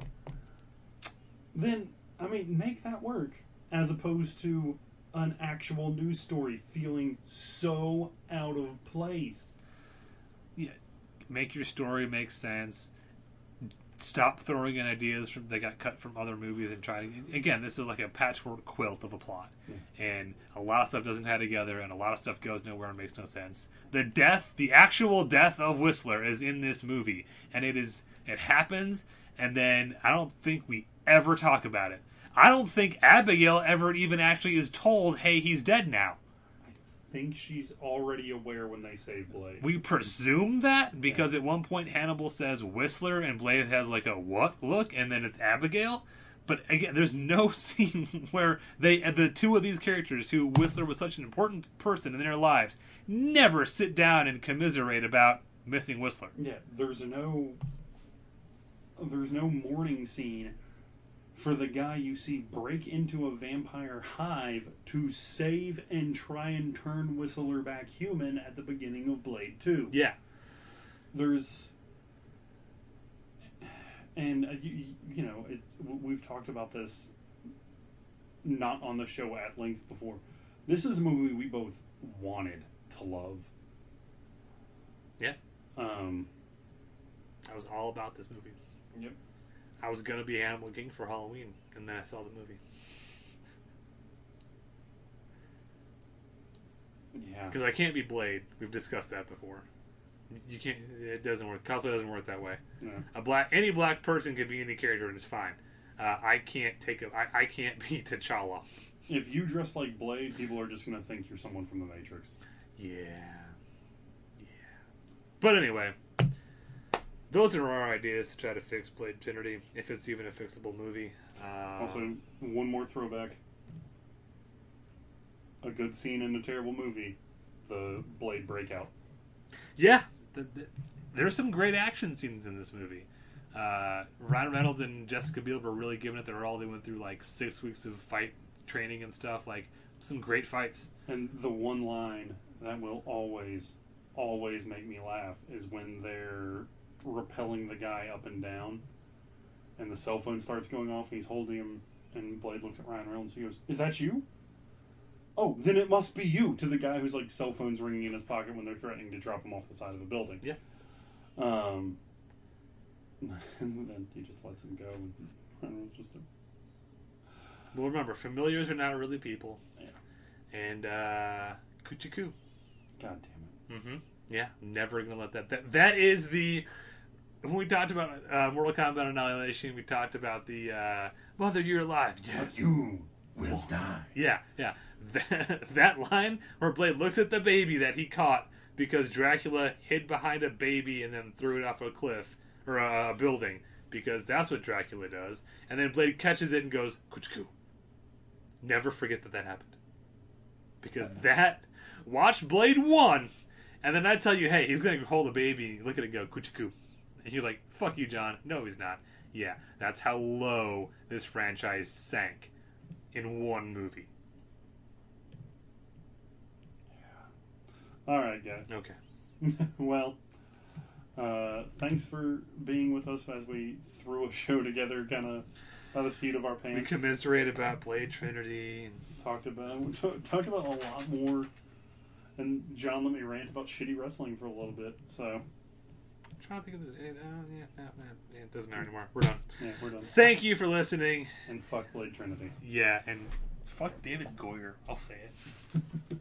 then I mean make that work as opposed to an actual news story feeling so out of place. yeah, make your story make sense. Stop throwing in ideas from that got cut from other movies and try to. Again, this is like a patchwork quilt of a plot, hmm. and a lot of stuff doesn't tie together, and a lot of stuff goes nowhere and makes no sense. The death, the actual death of Whistler, is in this movie, and it is it happens, and then I don't think we ever talk about it. I don't think Abigail ever even actually is told, "Hey, he's dead now." Think she's already aware when they save Blade. We presume that because at one point Hannibal says Whistler and Blade has like a what look, and then it's Abigail. But again, there's no scene where they uh, the two of these characters, who Whistler was such an important person in their lives, never sit down and commiserate about missing Whistler. Yeah, there's no there's no mourning scene for the guy you see break into a vampire hive to save and try and turn Whistler back human at the beginning of Blade 2. Yeah. There's and uh, you, you know, it's we've talked about this not on the show at length before. This is a movie we both wanted to love. Yeah. Um I was all about this movie. Yep. I was gonna be Hannibal King for Halloween, and then I saw the movie yeah. because I can't be Blade. We've discussed that before. You can't. It doesn't work. Cosplay doesn't work that way. No. A black any black person can be any character and it's fine. Uh, I can't take a. I, I can't be T'Challa. If you dress like Blade, people are just going to think you're someone from the Matrix. Yeah. Yeah. But anyway, those are our ideas to try to fix Blade Trinity, if it's even a fixable movie. Uh, Also, one more throwback. A good scene in a terrible movie, the Blade breakout. yeah, the, the, there's some great action scenes in this movie. Uh, Ryan Reynolds and Jessica Biel were really giving it their all. They went through like six weeks of fight training and stuff. Like some great fights. And the one line that will always, always make me laugh is when they're repelling the guy up and down, and the cell phone starts going off, and he's holding him, and Blade looks at Ryan Reynolds. He goes, "Is that you?" Oh, then it must be you. To the guy who's like cell phones ringing in his pocket when they're threatening to drop him off the side of the building. Yeah. Um. And then he just lets him go, and Ryan Reynolds just. Well, remember, familiars are not really people. Yeah. And uh, Kuchiku. God damn it. Mm-hmm. Yeah, never gonna let that. That that is the. When we talked about uh, Mortal Kombat Annihilation, we talked about the uh, Mother, you're alive. Yes. You will die. Yeah, yeah. That, that line where Blade looks at the baby that he caught because Dracula hid behind a baby and then threw it off a cliff or a, a building because that's what Dracula does. And then Blade catches it and goes, Kuchku. Never forget that that happened. Because that. Watch Blade 1, and then I tell you, hey, he's going to hold a baby, and look at it go, Kuchiku. And you're like, fuck you, John. No, he's not. Yeah, that's how low this franchise sank in one movie. Yeah. All right, guys. Okay. well, uh, thanks for being with us as we threw a show together, kind of by the seat of our pants. We commiserate about Blade Trinity. And talked about t- talked about a lot more. And John let me rant about shitty wrestling for a little bit. So trying to think if there's any. Uh, yeah, no, no, yeah, it doesn't matter anymore. We're done. yeah, we're done. Thank you for listening. And fuck Blade Trinity. Yeah, and fuck David Goyer. I'll say it.